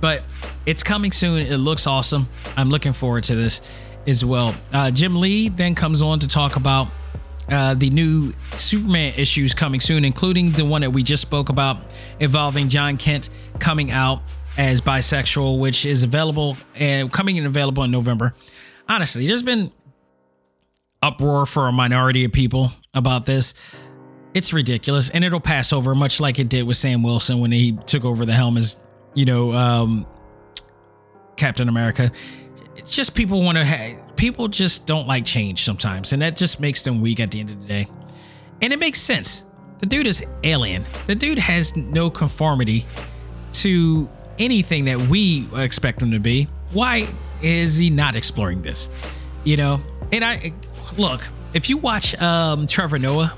but it's coming soon. It looks awesome. I'm looking forward to this as well. Uh, Jim Lee then comes on to talk about uh, the new Superman issues coming soon, including the one that we just spoke about involving Jon Kent coming out as bisexual, which is available and coming in available in November. Honestly, there's been uproar for a minority of people about this. It's ridiculous, and it'll pass over, much like it did with Sam Wilson when he took over the helm as, you know, um, Captain America. It's just people want to have people just don't like change sometimes, and that just makes them weak at the end of the day. And it makes sense. The dude is alien. The dude has no conformity to anything that we expect him to be. Why is he not exploring this? You know, and I look, if you watch um Trevor Noah,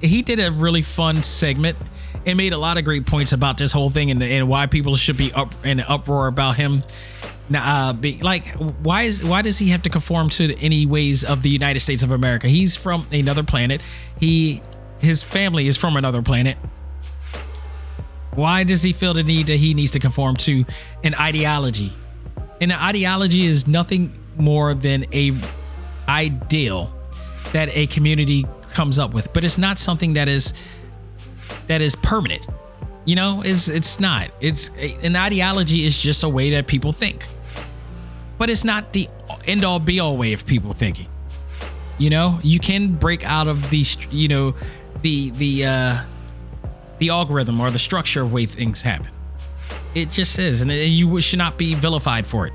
he did a really fun segment and made a lot of great points about this whole thing and, and why people should be up in an uproar about him. Uh, be, like, why is why does he have to conform to any ways of the United States of America? He's from another planet. He his family is from another planet. Why does he feel the need that he needs to conform to an ideology? And an ideology is nothing more than a ideal that a community comes up with, but it's not something that is that is permanent. You know, it's it's not. It's an ideology is just a way that people think. But it's not the end all be all way of people thinking. You know, you can break out of the you know the the uh the algorithm or the structure of way things happen. It just is, and you should not be vilified for it.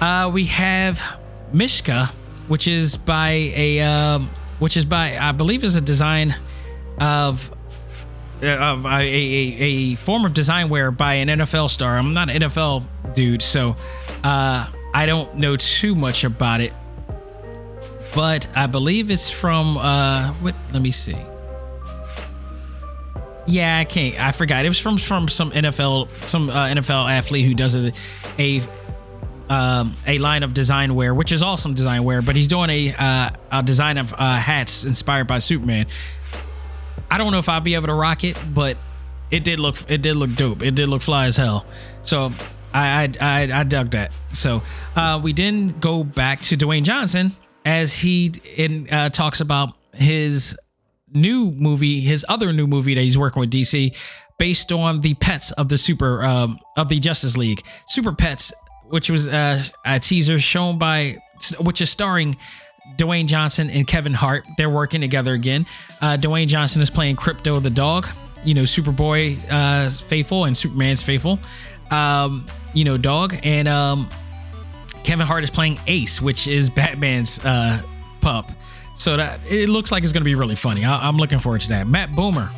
Uh, we have Mishka, which is by a um, which is by I believe is a design of of a, a, a form of design wear by an NFL star. I'm not an NFL dude, so uh, I don't know too much about it. But I believe it's from uh, what? Let me see. Yeah, I can't. I forgot. It was from from some NFL some uh, NFL athlete who does a a um, a line of design wear, which is awesome design wear. But he's doing a uh, a design of uh, hats inspired by Superman. I don't know if I'll be able to rock it, but it did look it did look dope. It did look fly as hell. So I I I, I dug that. So uh, we then go back to Dwayne Johnson as he in uh, talks about his new movie, his other new movie that he's working with DC, based on the pets of the super um, of the Justice League, Super Pets, which was uh, a teaser shown by, which is starring Dwayne Johnson and Kevin Hart. They're working together again. Uh, Dwayne Johnson is playing Krypto the dog, you know, Superboy uh, faithful and Superman's faithful, um, you know, dog, and um, Kevin Hart is playing Ace, which is Batman's uh, pup. So that it looks like it's going to be really funny. I, am looking forward to that. Matt Bomer,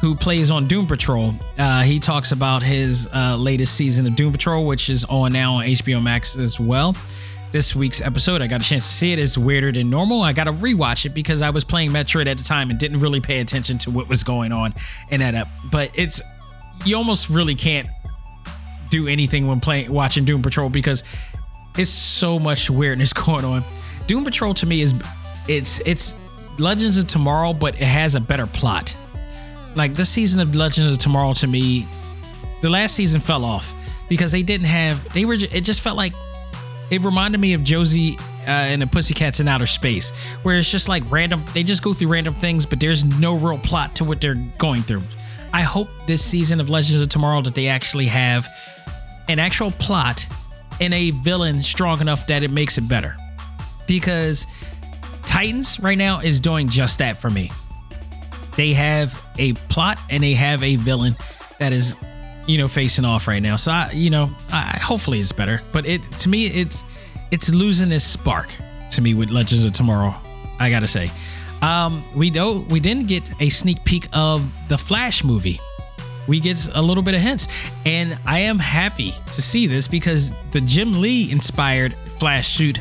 who plays on Doom Patrol, uh, he talks about his uh, latest season of Doom Patrol, which is on now on HBO Max as well. This week's episode, I got a chance to see it. It's weirder than normal. I got to rewatch it because I was playing Metroid at the time and didn't really pay attention to what was going on in that up. But it's you almost really can't do anything when playing watching Doom Patrol because it's so much weirdness going on. Doom Patrol to me is it's it's Legends of Tomorrow, but it has a better plot. Like this season of Legends of Tomorrow to me, the last season fell off because they didn't have they were it just felt like it reminded me of Josie uh, and the Pussycats in Outer Space, where it's just like random. They just go through random things, but there's no real plot to what they're going through. I hope this season of Legends of Tomorrow that they actually have an actual plot and a villain strong enough that it makes it better. Because Titans right now is doing just that for me. They have a plot and they have a villain that is, you know, facing off right now. So I, you know, I hopefully it's better. But it to me it's it's losing this spark to me with Legends of Tomorrow. I gotta say, um, we know we didn't get a sneak peek of the Flash movie. We get a little bit of hints, and I am happy to see this because the Jim Lee inspired Flash suit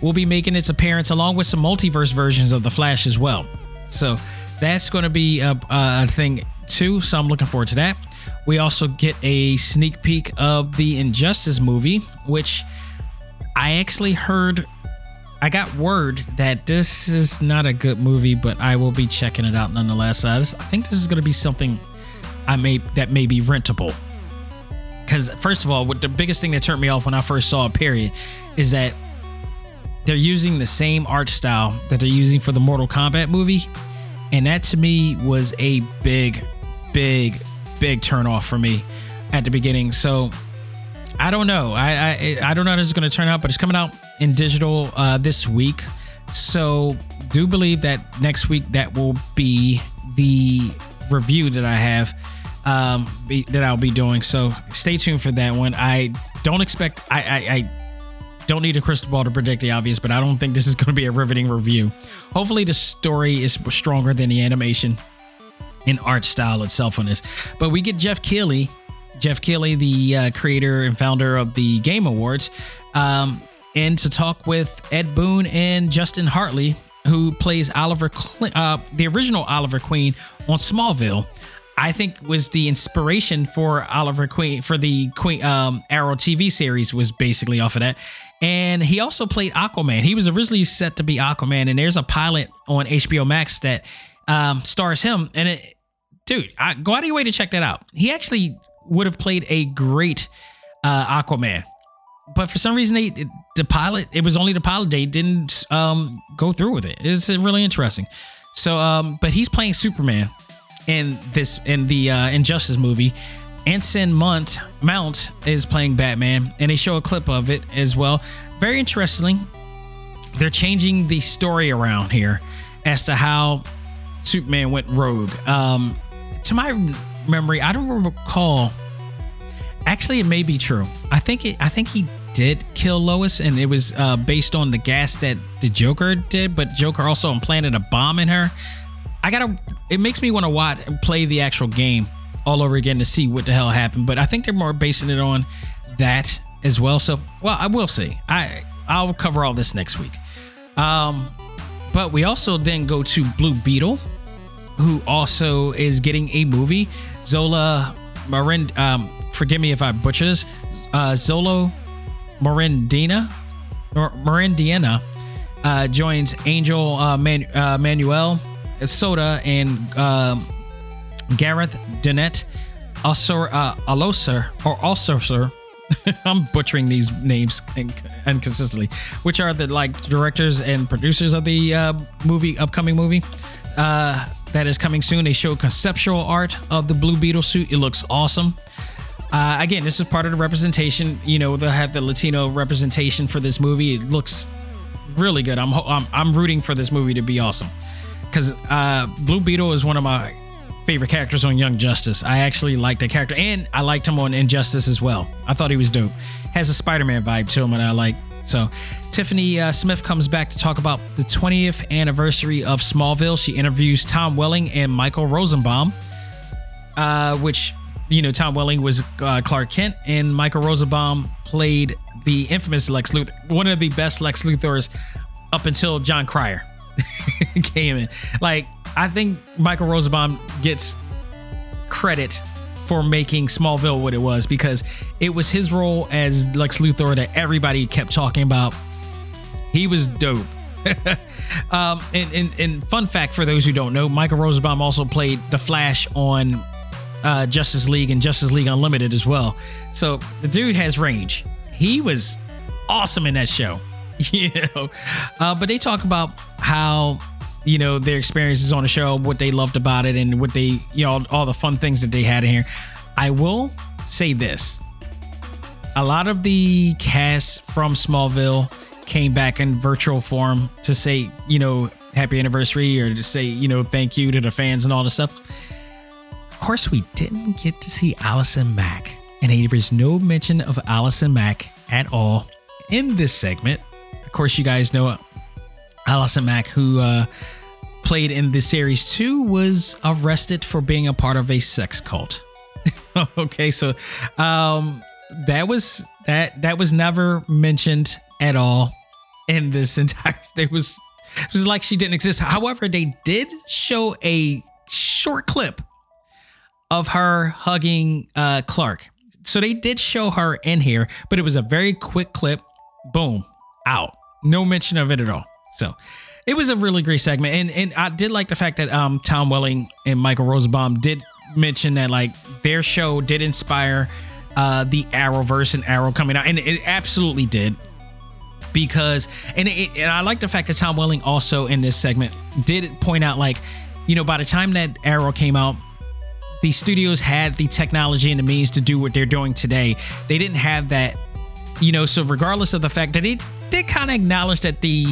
will be making its appearance along with some multiverse versions of the Flash as well. So that's going to be a, a thing too. So I'm looking forward to that. We also get a sneak peek of the Injustice movie, which I actually heard. I got word that this is not a good movie, but I will be checking it out nonetheless. I think this is going to be something I may that may be rentable. Because first of all, what the biggest thing that turned me off when I first saw it, period, is that they're using the same art style that they're using for the Mortal Kombat movie. And that to me was a big, big, big turn off for me at the beginning. So I don't know. I I, I don't know how this is going to turn out, but it's coming out in digital uh, this week. So do believe that next week that will be the review that I have um, be, that I'll be doing. So stay tuned for that one. I don't expect I, I, I don't need a crystal ball to predict the obvious, but I don't think this is going to be a riveting review. Hopefully, the story is stronger than the animation and art style itself on this. But we get Jeff Keighley, Jeff Keighley, the uh, creator and founder of the Game Awards, um, and to talk with Ed Boon and Justin Hartley, who plays Oliver, uh, the original Oliver Queen on Smallville. I think was the inspiration for Oliver Queen for the Queen um, Arrow TV series was basically off of that. And he also played Aquaman. He was originally set to be Aquaman, and there's a pilot on HBO Max that um, stars him. And it, dude, I, go out of your way to check that out. He actually would have played a great uh, Aquaman, but for some reason they the pilot it was only the pilot they didn't um, go through with it. It's really interesting. So, um, but he's playing Superman in this in the uh, Injustice movie. Anson Mount Mount is playing Batman, and they show a clip of it as well. Very interesting. They're changing the story around here as to how Superman went rogue. Um, to my memory, I don't recall. Actually, it may be true. I think it. I think he did kill Lois, and it was uh, based on the gas that the Joker did. But Joker also implanted a bomb in her. I gotta. It makes me want to watch and play the actual game all over again to see what the hell happened. But I think they're more basing it on that as well. So, well, I will see. I I'll cover all this next week. Um, but we also then go to Blue Beetle, who also is getting a movie. Zola Marin. Um, forgive me if I butcher this. Uh, Zolo Morindina or Morindiana uh, joins Angel uh, Man, uh, Manuel Soda and um, Gareth Dennett, also uh, Aloser or. I'm butchering these names inconsistently, which are the like directors and producers of the uh, movie, upcoming movie uh, that is coming soon. They show conceptual art of the Blue Beetle suit. It looks awesome. Uh, again, this is part of the representation. You know, they'll have the Latino representation for this movie. It looks really good. I'm I'm, I'm rooting for this movie to be awesome because uh, Blue Beetle is one of my favorite characters on Young Justice. I actually liked the character, and I liked him on Injustice as well. I thought he was dope. Has a Spider-Man vibe to him, and I like. So, Tiffany uh, Smith comes back to talk about the 20th anniversary of Smallville. She interviews Tom Welling and Michael Rosenbaum, uh, which you know Tom Welling was uh, Clark Kent, and Michael Rosenbaum played the infamous Lex Luthor, one of the best Lex Luthors up until Jon Cryer came in. Like I think Michael Rosenbaum gets credit for making Smallville what it was because it was his role as Lex Luthor that everybody kept talking about. He was dope. um, and, and, and fun fact for those who don't know, Michael Rosenbaum also played the Flash on uh, Justice League and Justice League Unlimited as well. So the dude has range. He was awesome in that show, you know. Uh, but they talk about how you know their experiences on the show, what they loved about it, and what they you know all the fun things that they had in here. I will say this: a lot of the cast from Smallville came back in virtual form to say you know happy anniversary or to say you know thank you to the fans and all this stuff. Of course, we didn't get to see Allison Mack, and there is no mention of Allison Mack at all in this segment. Of course, you guys know Allison Mack, who uh, played in the series two, was arrested for being a part of a sex cult. okay, so um, that was that that was never mentioned at all in this entire. It was it was like she didn't exist. However, they did show a short clip of her hugging uh, Clark. So they did show her in here, but it was a very quick clip. Boom, out. No mention of it at all. So it was a really great segment, and and I did like the fact that um Tom Welling and Michael Rosenbaum did mention that like their show did inspire uh the Arrowverse and Arrow coming out, and it absolutely did because and it, and I like the fact that Tom Welling also in this segment did point out like you know by the time that Arrow came out the studios had the technology and the means to do what they're doing today. They didn't have that, you know. So regardless of the fact that it did kind of acknowledge that the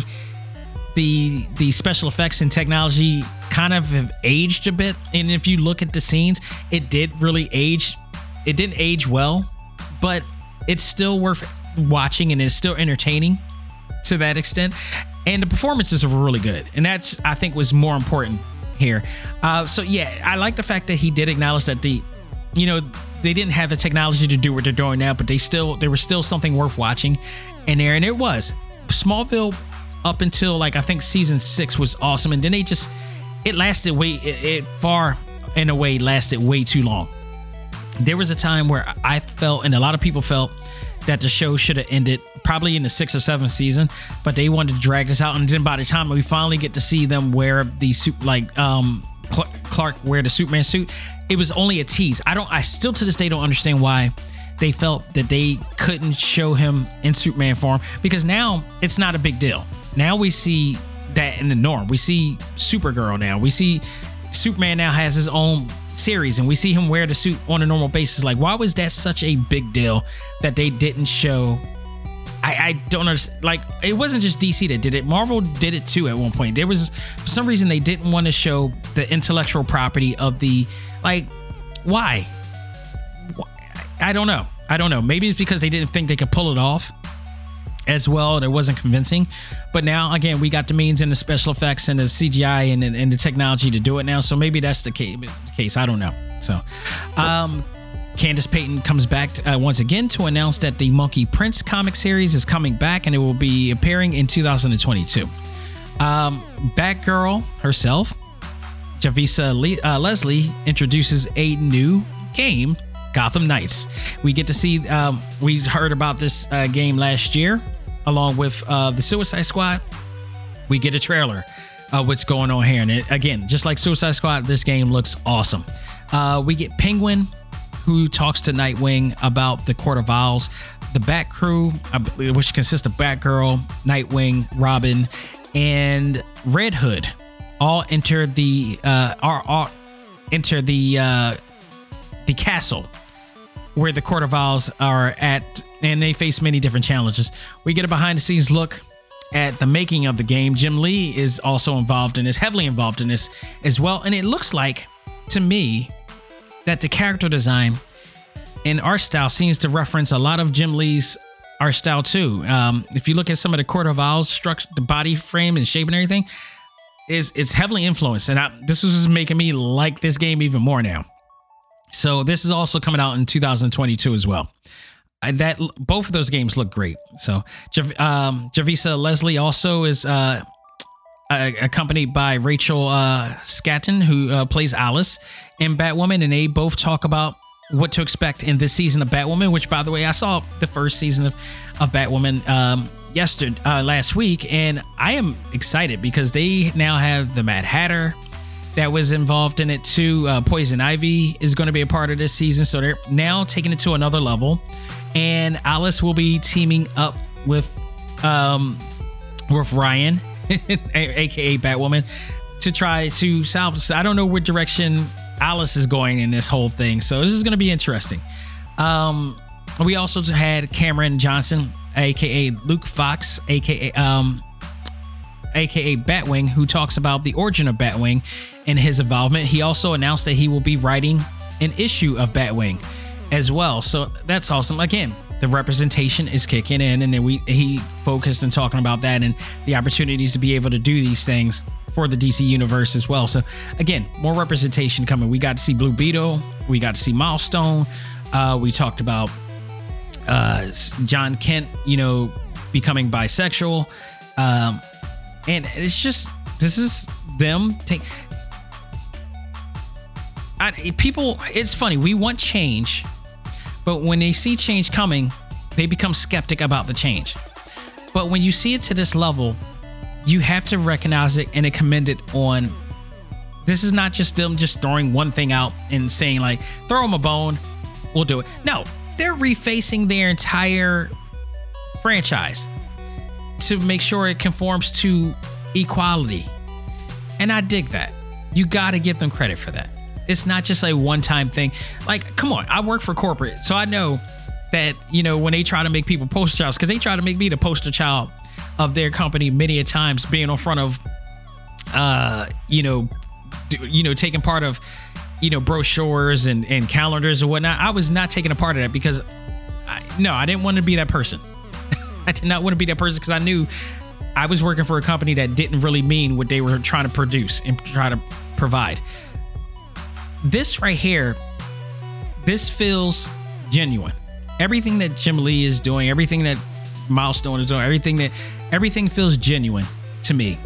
the the special effects and technology kind of have aged a bit, and if you look at the scenes, it did really age. It didn't age well, but it's still worth watching and it's still entertaining to that extent. And the performances are really good. And that's, I think, was more important here. Uh, so, yeah, I like the fact that he did acknowledge that the, you know, they didn't have the technology to do what they're doing now, but they still, there was still something worth watching in there. And it was. Smallville, up until like, I think season six was awesome. And then they just, it lasted way, it, it far in a way lasted way too long. There was a time where I felt, and a lot of people felt, that the show should have ended probably in the sixth or seventh season, but they wanted to drag this out. And then by the time we finally get to see them wear the suit, like um, Clark wear the Superman suit, it was only a tease. I don't, I still to this day don't understand why they felt that they couldn't show him in Superman form because now it's not a big deal. Now we see that in the norm. We see Supergirl now. We see Superman now has his own series and we see him wear the suit on a normal basis. Like, why was that such a big deal that they didn't show? I, I don't understand. Like, it wasn't just DC that did it. Marvel did it too at one point. There was, for some reason, they didn't want to show the intellectual property of the, like, why? I don't know. I don't know. Maybe it's because they didn't think they could pull it off as well. It wasn't convincing. But now, again, we got the means and the special effects and the CGI and, and the technology to do it now. So maybe that's the case. I don't know. So, um, Candice Patton comes back uh, once again to announce that the Monkey Prince comic series is coming back and it will be appearing in 2022. Um, Batgirl herself, Javicia uh, Leslie, introduces a new game, Gotham Knights. We get to see, um, we heard about this uh, game last year along with uh, the Suicide Squad. We get a trailer of what's going on here. And it, again, just like Suicide Squad, this game looks awesome. Uh, we get Penguin, who talks to Nightwing about the Court of Owls. The Bat Crew, which consists of Batgirl, Nightwing, Robin, and Red Hood, all enter the uh, are, are enter the uh, the castle where the Court of Owls are at and they face many different challenges. We get a behind the scenes look at the making of the game. Jim Lee is also involved in this, heavily involved in this as well. And it looks like, to me, that the character design and art style seems to reference a lot of Jim Lee's art style too. Um, if you look at some of the Court of Owls structure, the body frame and shape and everything, is it's heavily influenced. And I, this was making me like this game even more now. So this is also coming out in 2022 as well. I, that both of those games look great. So um, Javicia Leslie also is uh, accompanied by Rachel uh, Skarsten, who uh, plays Alice in Batwoman, and they both talk about what to expect in this season of Batwoman. Which, by the way, I saw the first season of of Batwoman um, yesterday, uh, last week, and I am excited because they now have the Mad Hatter that was involved in it too. Uh, Poison Ivy is going to be a part of this season, so they're now taking it to another level and Alice will be teaming up with um with Ryan, aka Batwoman, to try to salvage. I don't know what direction Alice is going in this whole thing, so this is going to be interesting. Um, we also had Cameron Johnson, aka Luke Fox, aka um, aka Batwing, who talks about the origin of Batwing and his involvement. He also announced that he will be writing an issue of Batwing as well. So that's awesome. Again, the representation is kicking in, and then we he focused on talking about that and the opportunities to be able to do these things for the DC universe as well. So again, more representation coming. We got to see Blue Beetle, we got to see Milestone. Uh, we talked about uh, Jon Kent, you know, becoming bisexual, um, and it's just this is them take. I, people, it's funny. We want change, but when they see change coming, they become skeptic about the change. But when you see it to this level, you have to recognize it and commend it on. This is not just them just throwing one thing out and saying like, throw them a bone, we'll do it. No, they're refacing their entire franchise to make sure it conforms to equality. And I dig that. You got to give them credit for that. It's not just a one time thing. Like, come on, I work for corporate, so I know that, you know, when they try to make people poster childs, because they try to make me the poster child of their company many a times being on front of, uh, you know, you know, taking part of, you know, brochures and, and calendars and whatnot. I was not taking a part of that because, I, no, I didn't want to be that person. I did not want to be that person because I knew I was working for a company that didn't really mean what they were trying to produce and try to provide. This right here, this feels genuine. Everything that Jim Lee is doing, everything that Milestone is doing, everything that everything feels genuine to me.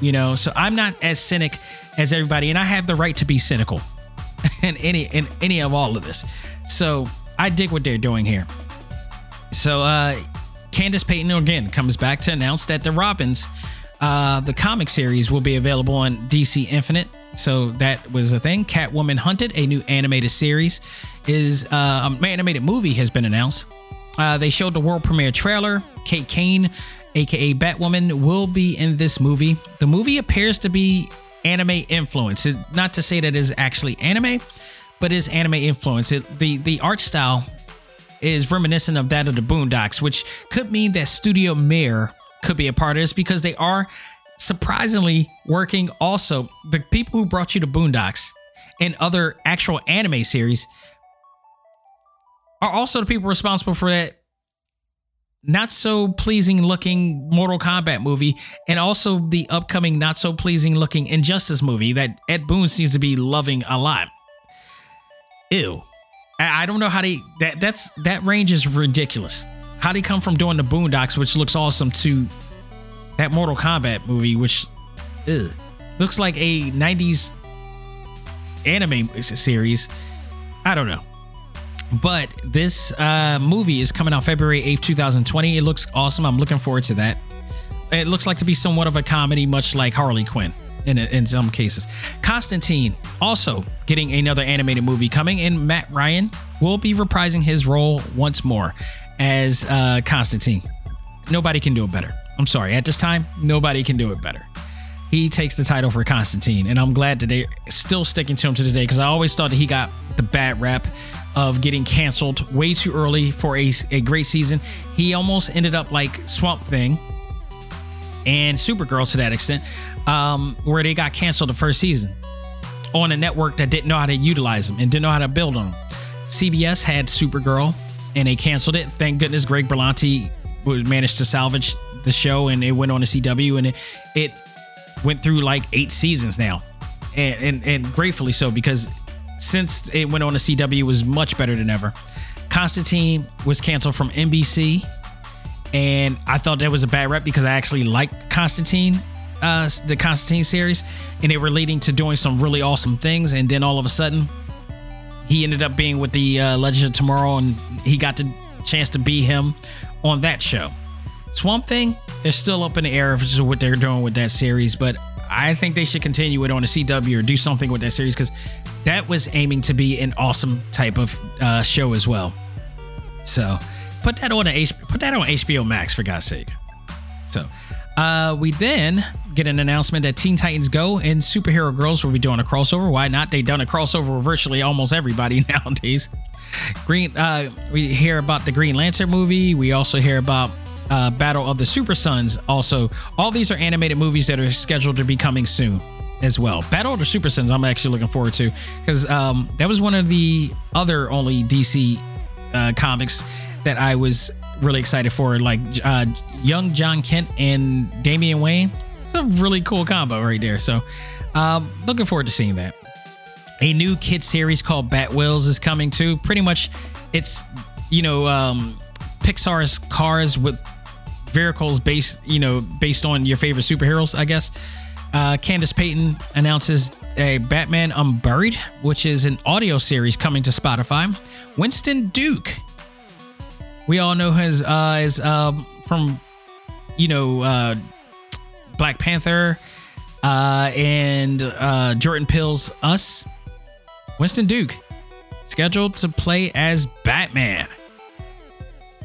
You know, so I'm not as cynic as everybody, and I have the right to be cynical in any in any of all of this. So I dig what they're doing here. So uh Candice Patton again comes back to announce that the Robins, uh, the comic series, will be available on DC Infinite. So that was a thing. Catwoman Hunted, a new animated series, is uh, an animated movie has been announced. Uh, they showed the world premiere trailer. Kate Kane, aka Batwoman, will be in this movie. The movie appears to be anime influence. It- Not to say that it is actually anime, but is anime influence. It, the the art style is reminiscent of that of the Boondocks, which could mean that Studio Mir could be a part of this because they are surprisingly working also. The people who brought you to Boondocks and other actual anime series are also the people responsible for that not so pleasing looking Mortal Kombat movie and also the upcoming not so pleasing looking Injustice movie that Ed Boon seems to be loving a lot. Ew. I don't know how they that that's that range is ridiculous. How they come from doing the Boondocks, which looks awesome, to that Mortal Kombat movie, which ugh, looks like a '90s anime series. I don't know, but this uh, movie is coming out February 8th, 2020. It looks awesome. I'm looking forward to that. It looks like to be somewhat of a comedy, much like Harley Quinn in, in some cases. Constantine also getting another animated movie coming, and Matt Ryan will be reprising his role once more as uh, Constantine. Nobody can do it better. I'm sorry. At this time, nobody can do it better. He takes the title for Constantine, and I'm glad that they're still sticking to him to this day because I always thought that he got the bad rap of getting canceled way too early for a, a great season. He almost ended up like Swamp Thing and Supergirl to that extent, um, where they got canceled the first season on a network that didn't know how to utilize them and didn't know how to build on them. CBS had Supergirl and they canceled it. Thank goodness Greg Berlanti managed to salvage the show and it went on to CW and it, it went through like eight seasons now. And, and and gratefully so because since it went on to CW was much better than ever. Constantine was canceled from NBC and I thought that was a bad rep because I actually liked Constantine, uh, the Constantine series, and they were leading to doing some really awesome things. And then all of a sudden, he ended up being with the uh, Legend of Tomorrow, and he got the chance to be him on that show. Swamp Thing, they're still up in the air of what they're doing with that series, but I think they should continue it on the CW or do something with that series because that was aiming to be an awesome type of uh, show as well. So put that on a put that on HBO Max for God's sake. So uh, we then get an announcement that Teen Titans Go and Superhero Girls will be doing a crossover. Why not? They've done a crossover with virtually almost everybody nowadays. Green, uh, we hear about the Green Lantern movie. We also hear about uh, Battle of the Super Sons. Also, all these are animated movies that are scheduled to be coming soon as well. Battle of the Super Sons, I'm actually looking forward to because um, that was one of the other only DC uh, comics that I was really excited for, like uh, young Jon Kent and Damian Wayne. It's a really cool combo right there. So, um, looking forward to seeing that. A new kid series called Bat Wheels is coming too. Pretty much, it's you know um, Pixar's Cars with vehicles based you know based on your favorite superheroes, I guess. Uh, Candice Patton announces a Batman Unburied, which is an audio series coming to Spotify. Winston Duke we all know his uh is um from you know uh Black Panther uh and uh Jordan Peele's Us. Winston Duke scheduled to play as Batman.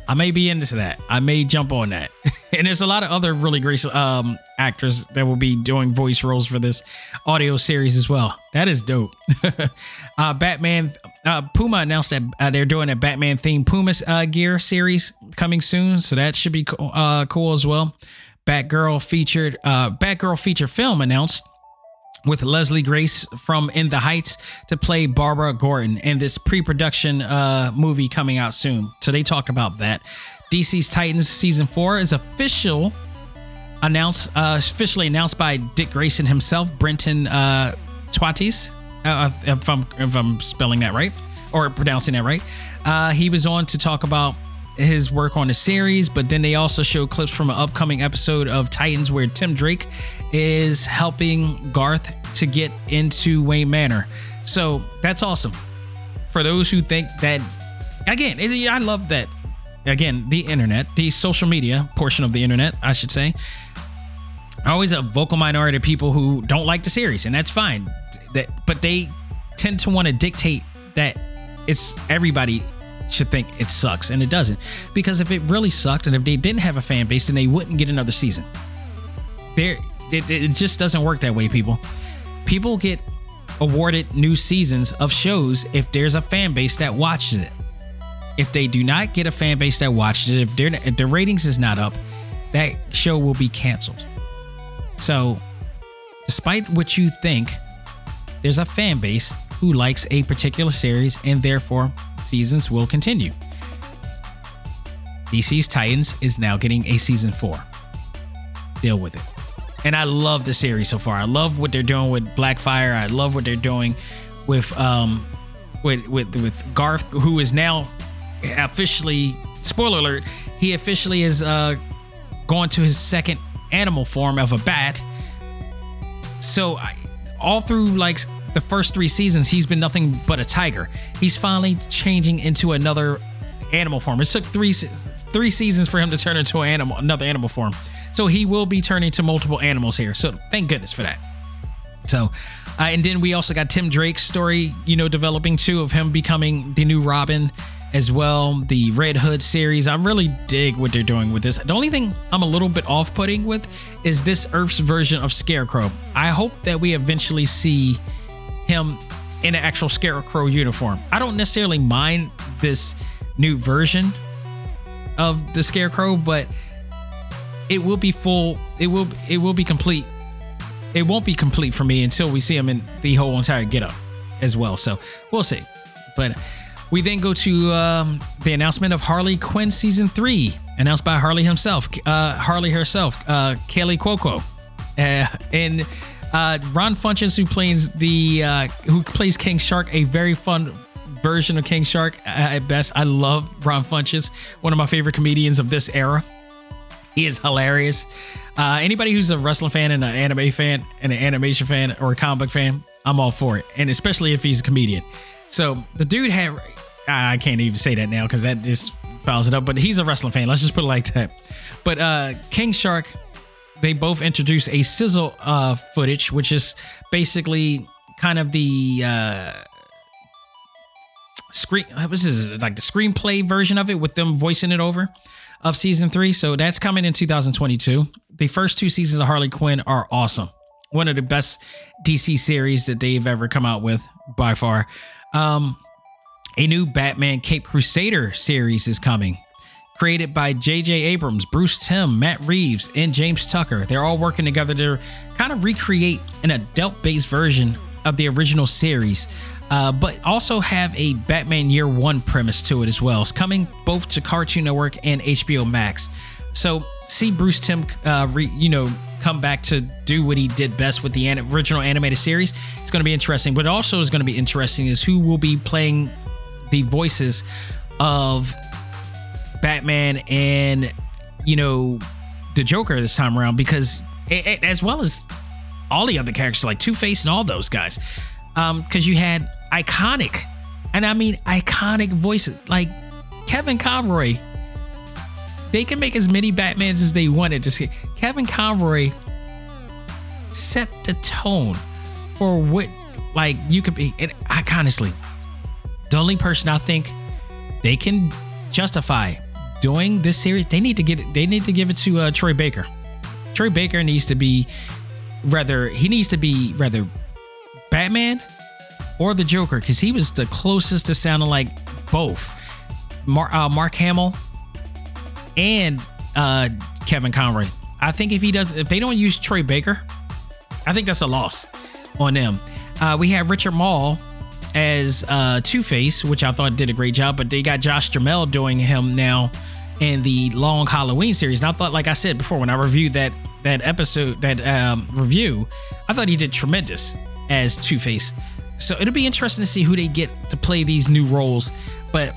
I may be into that. I may jump on that. and there's a lot of other really great um actors that will be doing voice roles for this audio series as well. That is dope. uh Batman uh, Puma announced that uh, they're doing a Batman themed Puma uh, gear series coming soon, so that should be cool, uh, cool as well. Batgirl featured uh, Batgirl feature film announced with Leslie Grace from In the Heights to play Barbara Gordon in this pre-production uh, movie coming out soon. So they talked about that. DC's Titans season four is official announced uh, officially announced by Dick Grayson himself, Brenton uh, Thwaites, uh, if I'm if I'm spelling that right or pronouncing that right. Uh, he was on to talk about his work on the series, but then they also show clips from an upcoming episode of Titans where Tim Drake is helping Garth to get into Wayne Manor. So that's awesome. For those who think that, again, I love that. Again, the internet, the social media portion of the internet, I should say. Always a vocal minority of people who don't like the series, and that's fine. That, but they tend to want to dictate that it's everybody should think it sucks, and it doesn't. Because if it really sucked, and if they didn't have a fan base, then they wouldn't get another season. There, it, it just doesn't work that way, people. People get awarded new seasons of shows if there's a fan base that watches it. If they do not get a fan base that watches it, if, if the ratings is not up, that show will be canceled. So, despite what you think, there's a fan base who likes a particular series and therefore seasons will continue. DC's Titans is now getting a season four. Deal with it. And I love the series so far. I love what they're doing with Blackfire. I love what they're doing with um with with with Garth, who is now officially spoiler alert, he officially is uh going to his second animal form of a bat. So I, all through like the first three seasons, he's been nothing but a tiger. He's finally changing into another animal form. It took three three seasons for him to turn into an animal, another animal form. So he will be turning to multiple animals here. So thank goodness for that. So, uh, and then we also got Tim Drake's story, you know, developing too of him becoming the new Robin as well. The Red Hood series. I really dig what they're doing with this. The only thing I'm a little bit off putting with is this Earth's version of Scarecrow. I hope that we eventually see him in an actual Scarecrow uniform. I don't necessarily mind this new version of the Scarecrow, but it will be full. It will it will be complete. It won't be complete for me until we see him in the whole entire getup as well. So we'll see. But we then go to um, the announcement of Harley Quinn season three, announced by Harley himself, uh, Harley herself, uh, Kaley Cuoco, uh, and uh, Ron Funches, who plays the uh, who plays King Shark, a very fun version of King Shark at best. I love Ron Funches, one of my favorite comedians of this era. He is hilarious. Uh, anybody who's a wrestling fan and an anime fan and an animation fan or a comic fan, I'm all for it, and especially if he's a comedian. So the dude had I can't even say that now because that just fouls it up. But he's a wrestling fan. Let's just put it like that. But uh, King Shark, they both introduce a sizzle uh, footage, which is basically kind of the uh, screen. What is this? Like the screenplay version of it with them voicing it over of season three. So that's coming in 2022. The first two seasons of Harley Quinn are awesome. One of the best DC series that they've ever come out with by far. Um, a new Batman Cape Crusader series is coming. Created by J.J. Abrams, Bruce Timm, Matt Reeves, and James Tucker. They're all working together to kind of recreate an adult based version of the original series, uh, but also have a Batman Year One premise to it as well. It's coming both to Cartoon Network and HBO Max. So see Bruce Timm, uh, re, you know, come back to do what he did best with the original animated series. It's going to be interesting. But also is going to be interesting is who will be playing the voices of Batman and you know the Joker this time around because it, it, as well as all the other characters like Two Face and all those guys, um, because you had iconic, and I mean iconic voices like Kevin Conroy. They can make as many Batmans as they wanted. Just Kevin Conroy set the tone for what like you could be, and I honestly the only person I think they can justify doing this series, they need to get it, they need to give it to uh, Troy Baker. Troy Baker needs to be rather he needs to be rather Batman or the Joker because he was the closest to sounding like both Mar- uh, Mark Hamill and uh, Kevin Conroy. I think if he does, if they don't use Troy Baker, I think that's a loss on them. Uh, we have Richard Moll as uh, Two Face, which I thought did a great job, but they got Josh Duhamel doing him now in the long Halloween series. And I thought, like I said before, when I reviewed that that episode, that um, review, I thought he did tremendous as Two Face. So it'll be interesting to see who they get to play these new roles. But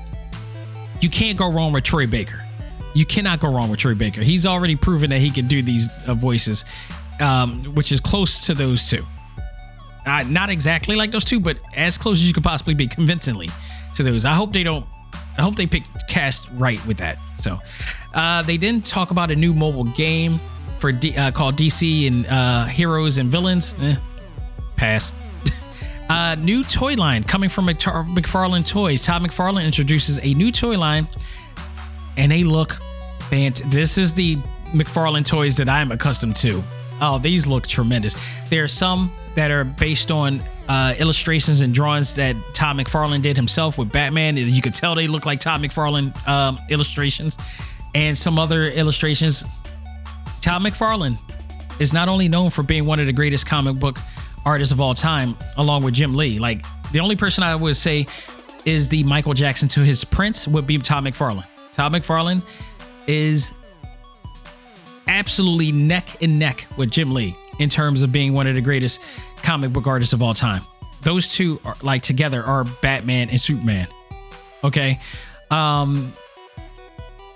you can't go wrong with Troy Baker. You cannot go wrong with Troy Baker. He's already proven that he can do these uh, voices, um, which is close to those two. Uh, not exactly like those two, but as close as you could possibly be convincingly to those. I hope they don't. I hope they pick cast right with that. So uh, they didn't talk about a new mobile game for D, uh, called DC and uh, Heroes and Villains. Eh, pass. uh, new toy line coming from McFarlane Toys. Todd McFarlane introduces a new toy line, and they look fantastic. This is the McFarlane toys that I'm accustomed to. Oh, these look tremendous. There are some that are based on uh, illustrations and drawings that Todd McFarlane did himself with Batman. You could tell they look like Todd McFarlane um, illustrations, and some other illustrations. Todd McFarlane is not only known for being one of the greatest comic book artists of all time, along with Jim Lee. Like the only person I would say is the Michael Jackson to his Prince would be Todd McFarlane. Todd McFarlane is absolutely neck and neck with Jim Lee in terms of being one of the greatest comic book artists of all time. Those two are like together are Batman and Superman. Okay. Um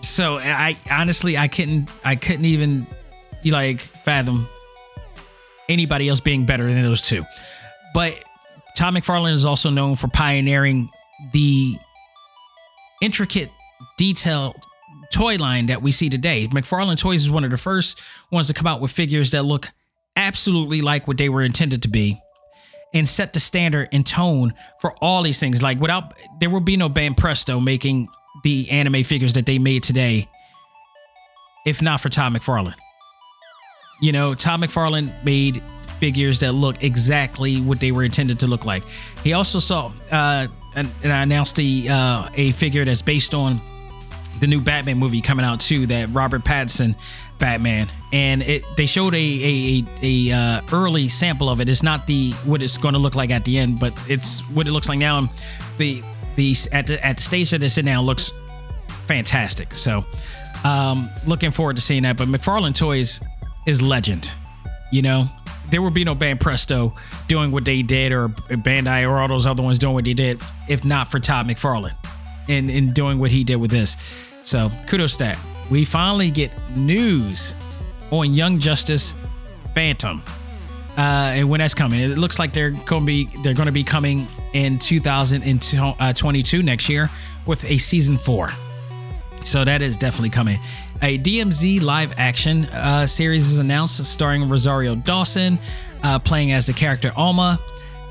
so I honestly I couldn't I couldn't even like fathom anybody else being better than those two. But Tom McFarlane is also known for pioneering the intricate detail toy line that we see today. McFarlane Toys is one of the first ones to come out with figures that look absolutely like what they were intended to be and set the standard and tone for all these things. Like without there will be no Banpresto making the anime figures that they made today if not for Todd McFarlane. You know, Todd McFarlane made figures that look exactly what they were intended to look like. He also saw uh and, and I announced the uh a figure that's based on the new Batman movie coming out too, that Robert Pattinson Batman, and it they showed a a, a, a uh, early sample of it. It's not the what it's going to look like at the end, but it's what it looks like now. And the the at the at the stage that it's in now looks fantastic. So, um, looking forward to seeing that. But McFarlane Toys is legend. You know, there would be no Banpresto doing what they did, or Bandai, or all those other ones doing what they did, if not for Todd McFarlane and in doing what he did with this. So kudos to that we finally get news on Young Justice Phantom. Uh, and when that's coming, it looks like they're going to be they're going to be coming in 2022 next year with a season four. So that is definitely coming. A DMZ live action uh, series is announced, starring Rosario Dawson uh, playing as the character Alma.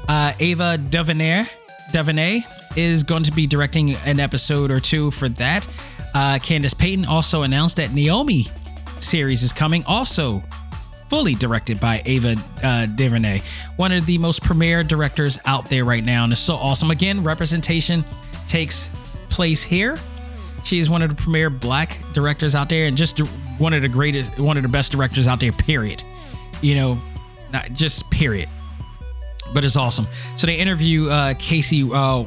Uh, Ava DuVernay, DuVernay is going to be directing an episode or two for that. Uh, Candice Patton also announced that Naomi series is coming, also fully directed by Ava uh, DuVernay, one of the most premier directors out there right now, and it's so awesome. Again, representation takes place here. She is one of the premier black directors out there, and just one of the greatest, one of the best directors out there. Period. You know, not just period. But it's awesome. So they interview uh, Casey uh,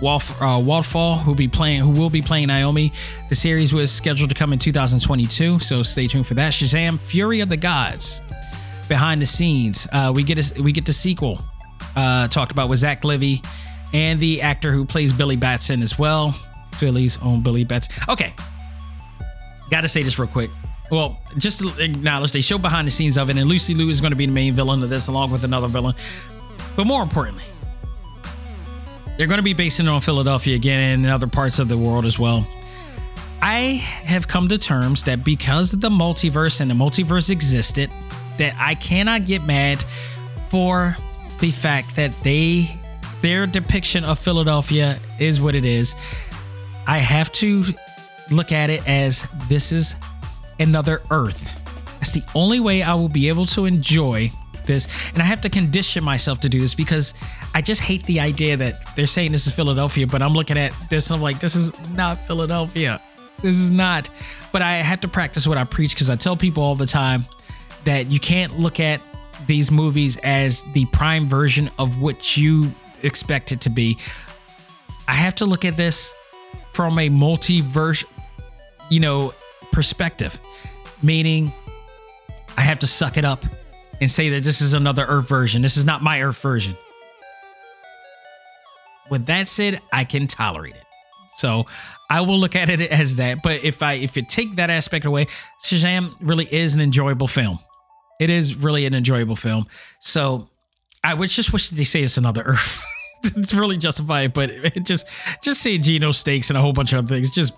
Walf, uh, Waldfall, who be playing, who will be playing Naomi. The series was scheduled to come in 2022, so stay tuned for that. Shazam: Fury of the Gods. Behind the scenes, uh, we get a, we get the sequel uh, talked about with Zach Levi and the actor who plays Billy Batson as well. Philly's own Billy Batson. Okay, got to say this real quick. Well, just to acknowledge they show behind the scenes of it, and Lucy Liu is going to be the main villain of this, along with another villain. But more importantly, they're going to be basing it on Philadelphia again and in other parts of the world as well. I have come to terms that because the multiverse and the multiverse existed, that I cannot get mad for the fact that they their depiction of Philadelphia is what it is. I have to look at it as this is another Earth. That's the only way I will be able to enjoy this. And I have to condition myself to do this because I just hate the idea that they're saying this is Philadelphia, but I'm looking at this and I'm like, this is not Philadelphia. This is not. But I had to practice what I preach because I tell people all the time that you can't look at these movies as the prime version of what you expect it to be. I have to look at this from a multiverse you know, perspective, meaning I have to suck it up and say that this is another Earth version. This is not my Earth version. With that said, I can tolerate it. So I will look at it as that. But if I if you take that aspect away, Shazam really is an enjoyable film. It is really an enjoyable film. So I would just wish they say it's another Earth. it's really justified, but it just just say Geno Stakes and a whole bunch of other things just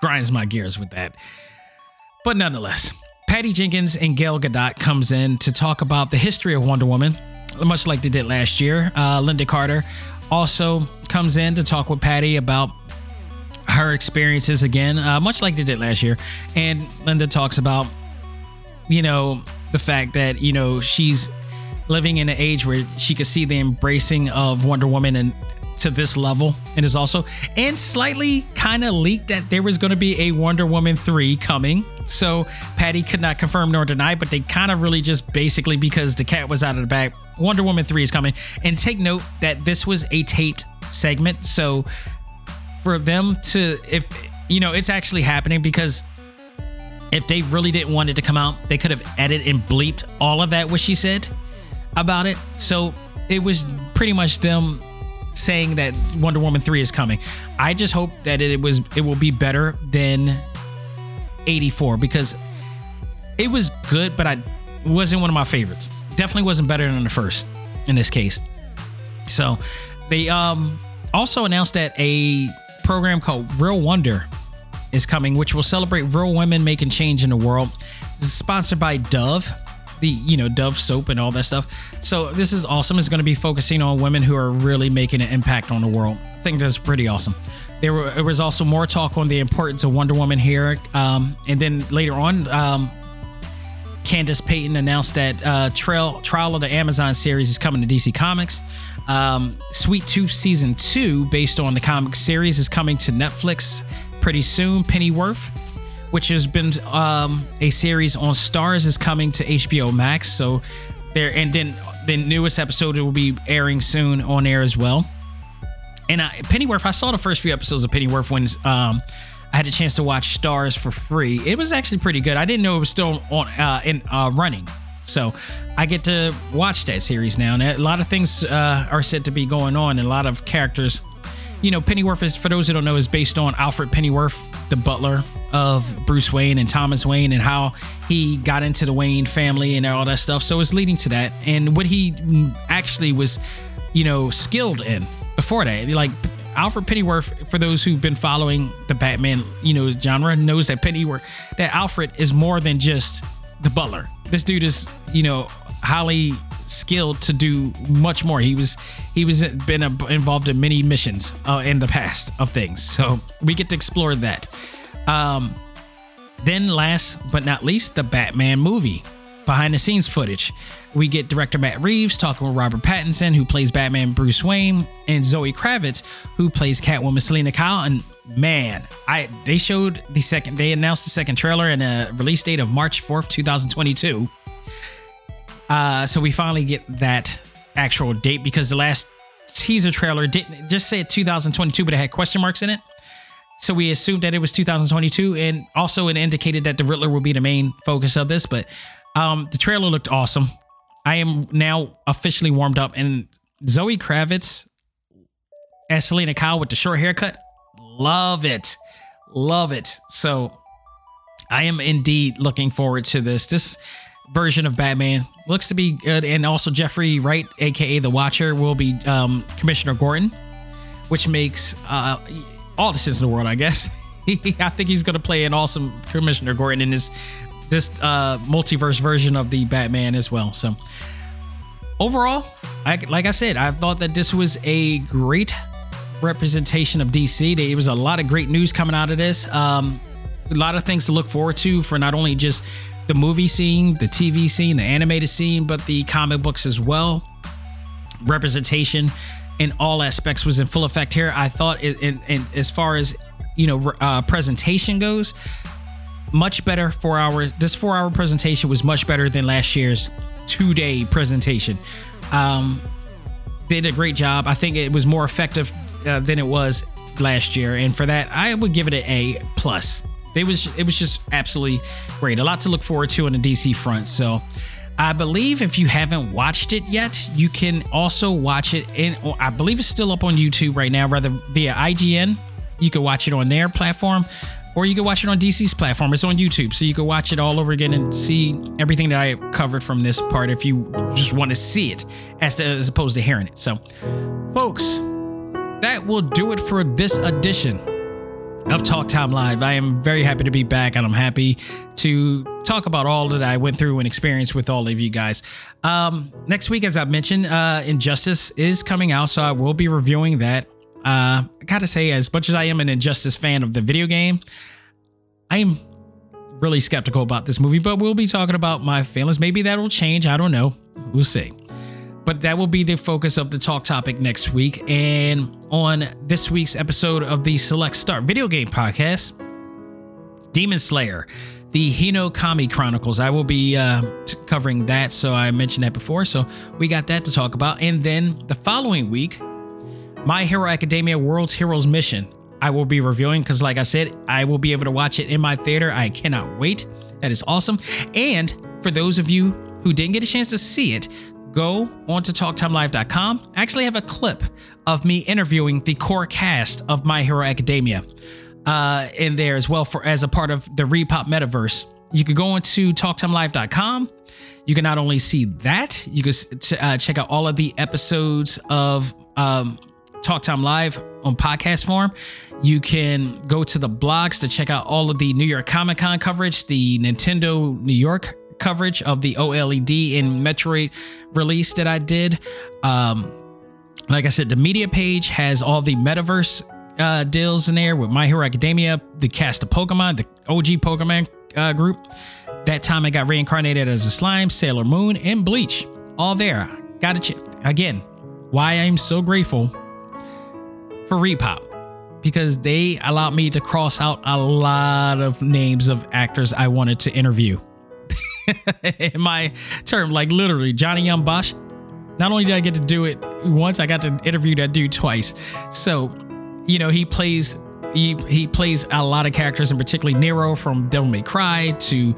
grinds my gears with that. But nonetheless, Patty Jenkins and Gal Gadot comes in to talk about the history of Wonder Woman, much like they did last year. Uh, Lynda Carter also comes in to talk with Patty about her experiences again, uh, much like they did last year. And Lynda talks about, you know, the fact that, you know, she's living in an age where she could see the embracing of Wonder Woman and to this level and is also and slightly kind of leaked that there was going to be a Wonder Woman 3 coming. So Patty could not confirm nor deny, but they kind of really just basically because the cat was out of the bag, Wonder Woman 3 is coming. And take note that this was a taped segment. So for them to if you know, it's actually happening because if they really didn't want it to come out, they could have edited and bleeped all of that what she said about it. So it was pretty much them saying that Wonder Woman 3 is coming. I just hope that it was it will be better than 84 because it was good, but I wasn't one of my favorites. Definitely wasn't better than the first in this case. So they um also announced that a program called Real Wonder is coming, which will celebrate real women making change in the world. This is sponsored by Dove, the you know Dove soap and all that stuff. So this is awesome. It's going to be focusing on women who are really making an impact on the world. I think that's pretty awesome. There, were, there was also more talk on the importance of Wonder Woman here, um, and then later on, um, Candice Patton announced that uh, Trail Trial of the Amazon series is coming to DC Comics. Um, Sweet Tooth season two, based on the comic series, is coming to Netflix pretty soon. Pennyworth, which has been um, a series on Starz, is coming to HBO Max. So there, and then the newest episode will be airing soon on air as well. And I, Pennyworth, I saw the first few episodes of Pennyworth when um, I had a chance to watch Starz for free. It was actually pretty good. I didn't know it was still on uh, in uh, running. So I get to watch that series now, and a lot of things uh, are said to be going on, and a lot of characters. You know, Pennyworth is, for those who don't know, is based on Alfred Pennyworth, the butler of Bruce Wayne and Thomas Wayne, and how he got into the Wayne family and all that stuff. So it's leading to that, and what he actually was, you know, skilled in before that. Like Alfred Pennyworth, for those who've been following the Batman, you know, genre, knows that Pennyworth, that Alfred is more than just the butler. This dude is, you know, highly skilled to do much more. He was he was been involved in many missions uh, in the past of things, so we get to explore that. Um, then, last but not least, the Batman movie behind the scenes footage. We get director Matt Reeves talking with Robert Pattinson, who plays Batman Bruce Wayne, and Zoe Kravitz, who plays Catwoman Selina Kyle. And man, I they showed the second, they announced the second trailer and a release date of March 4th, 2022. Uh, so we finally get that actual date because the last teaser trailer didn't just say 2022, but it had question marks in it. So we assumed that it was 2022, and also it indicated that the Riddler will be the main focus of this. But um, the trailer looked awesome. I am now officially warmed up, and Zoe Kravitz as Selina Kyle with the short haircut, love it, love it. So I am indeed looking forward to this. This version of Batman looks to be good, and also Jeffrey Wright, aka the Watcher, will be um, Commissioner Gordon, which makes uh, all the sense in the world, I guess. I think he's going to play an awesome Commissioner Gordon in this this uh, multiverse version of the Batman as well. So overall, I, like I said, I thought that this was a great representation of DC. There was a lot of great news coming out of this. Um, a lot of things to look forward to for not only just the movie scene, the TV scene, the animated scene, but the comic books as well. Representation in all aspects was in full effect here. I thought, in as far as you know, uh, presentation goes, much better four hour. This four hour presentation was much better than last year's two day presentation. Um, they did a great job. I think it was more effective uh, than it was last year, and for that, I would give it an A plus. It was it was just absolutely great. A lot to look forward to on the DC front. So I believe if you haven't watched it yet, you can also watch it in I believe it's still up on YouTube right now, rather via IGN. You can watch it on their platform or you can watch it on DC's platform. It's on YouTube, so you can watch it all over again and see everything that I covered from this part if you just want to see it as, to, as opposed to hearing it. So, folks, that will do it for this edition of Talk Time Live. I am very happy to be back and I'm happy to talk about all that I went through and experienced with all of you guys. Um, next week, as I mentioned, uh, Injustice is coming out, so I will be reviewing that. Uh, I gotta say, as much as I am an Injustice fan of the video game, I am really skeptical about this movie, but we'll be talking about my feelings. Maybe that will change. I don't know. We'll see. But that will be the focus of the talk topic next week. And on this week's episode of the Select Start video game podcast, Demon Slayer, the Hinokami Chronicles. I will be uh, covering that. So I mentioned that before. So we got that to talk about. And then the following week, my Hero Academia World's Heroes Mission. I will be reviewing because, like I said, I will be able to watch it in my theater. I cannot wait. That is awesome. And for those of you who didn't get a chance to see it, go onto talktimelive.com. I actually have a clip of me interviewing the core cast of My Hero Academia uh, in there as well for as a part of the ReedPop metaverse. You could go into talktimelive.com. You can not only see that, you can uh, check out all of the episodes of um, Talk Time Live on podcast form. You can go to the blogs to check out all of the New York Comic Con coverage, the Nintendo New York coverage of the OLED and Metroid release that I did. Um, like I said, the media page has all the metaverse uh, deals in there with My Hero Academia, the cast of Pokemon, the OG Pokemon uh, group. That time I got reincarnated as a slime, Sailor Moon, and Bleach. All there. Got to check again. Why I'm so grateful for ReedPop because they allowed me to cross out a lot of names of actors I wanted to interview. In my term, like literally Johnny Yong Bosch. Not only did I get to do it once, I got to interview that dude twice. So, you know, he plays he he plays a lot of characters, and particularly Nero from Devil May Cry to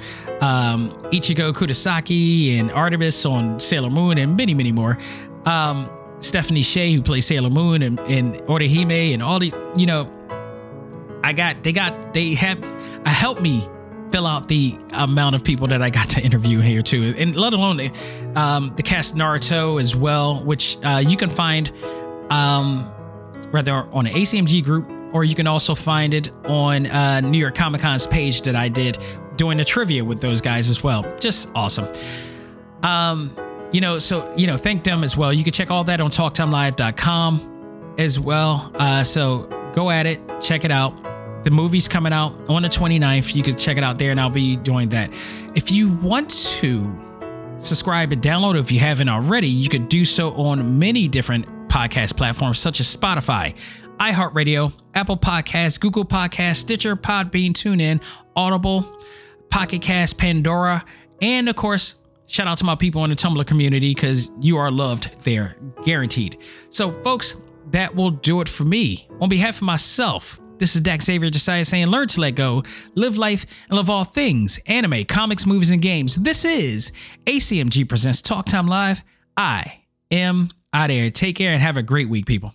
um, Ichigo Kurosaki and Artemis on Sailor Moon, and many many more. Um, Stephanie Sheh, who plays Sailor Moon, and, and Orihime, and all the, you know, I got, they got, they have, uh, helped me fill out the amount of people that I got to interview here too, and let alone the, um, the cast Naruto as well, which uh, you can find um, rather on the ACMG group, or you can also find it on uh, New York Comic Con's page that I did doing a trivia with those guys as well. Just awesome. Um, you know, so, you know, thank them as well. You can check all that on talktimelive.com as well. Uh, so go at it, check it out. The movie's coming out on the 29th. You can check it out there, and I'll be doing that. If you want to subscribe and download, if you haven't already, you could do so on many different podcast platforms such as Spotify, iHeartRadio, Apple Podcasts, Google Podcasts, Stitcher, Podbean, TuneIn, Audible, Pocket Cast, Pandora, and of course, shout out to my people in the Tumblr community because you are loved there, guaranteed. So, folks, that will do it for me. On behalf of myself, this is Dak Xavier Josiah saying, learn to let go, live life, and love all things anime, comics, movies, and games. This is ACMG Presents Talk Time Live. I am out there. Take care and have a great week, people.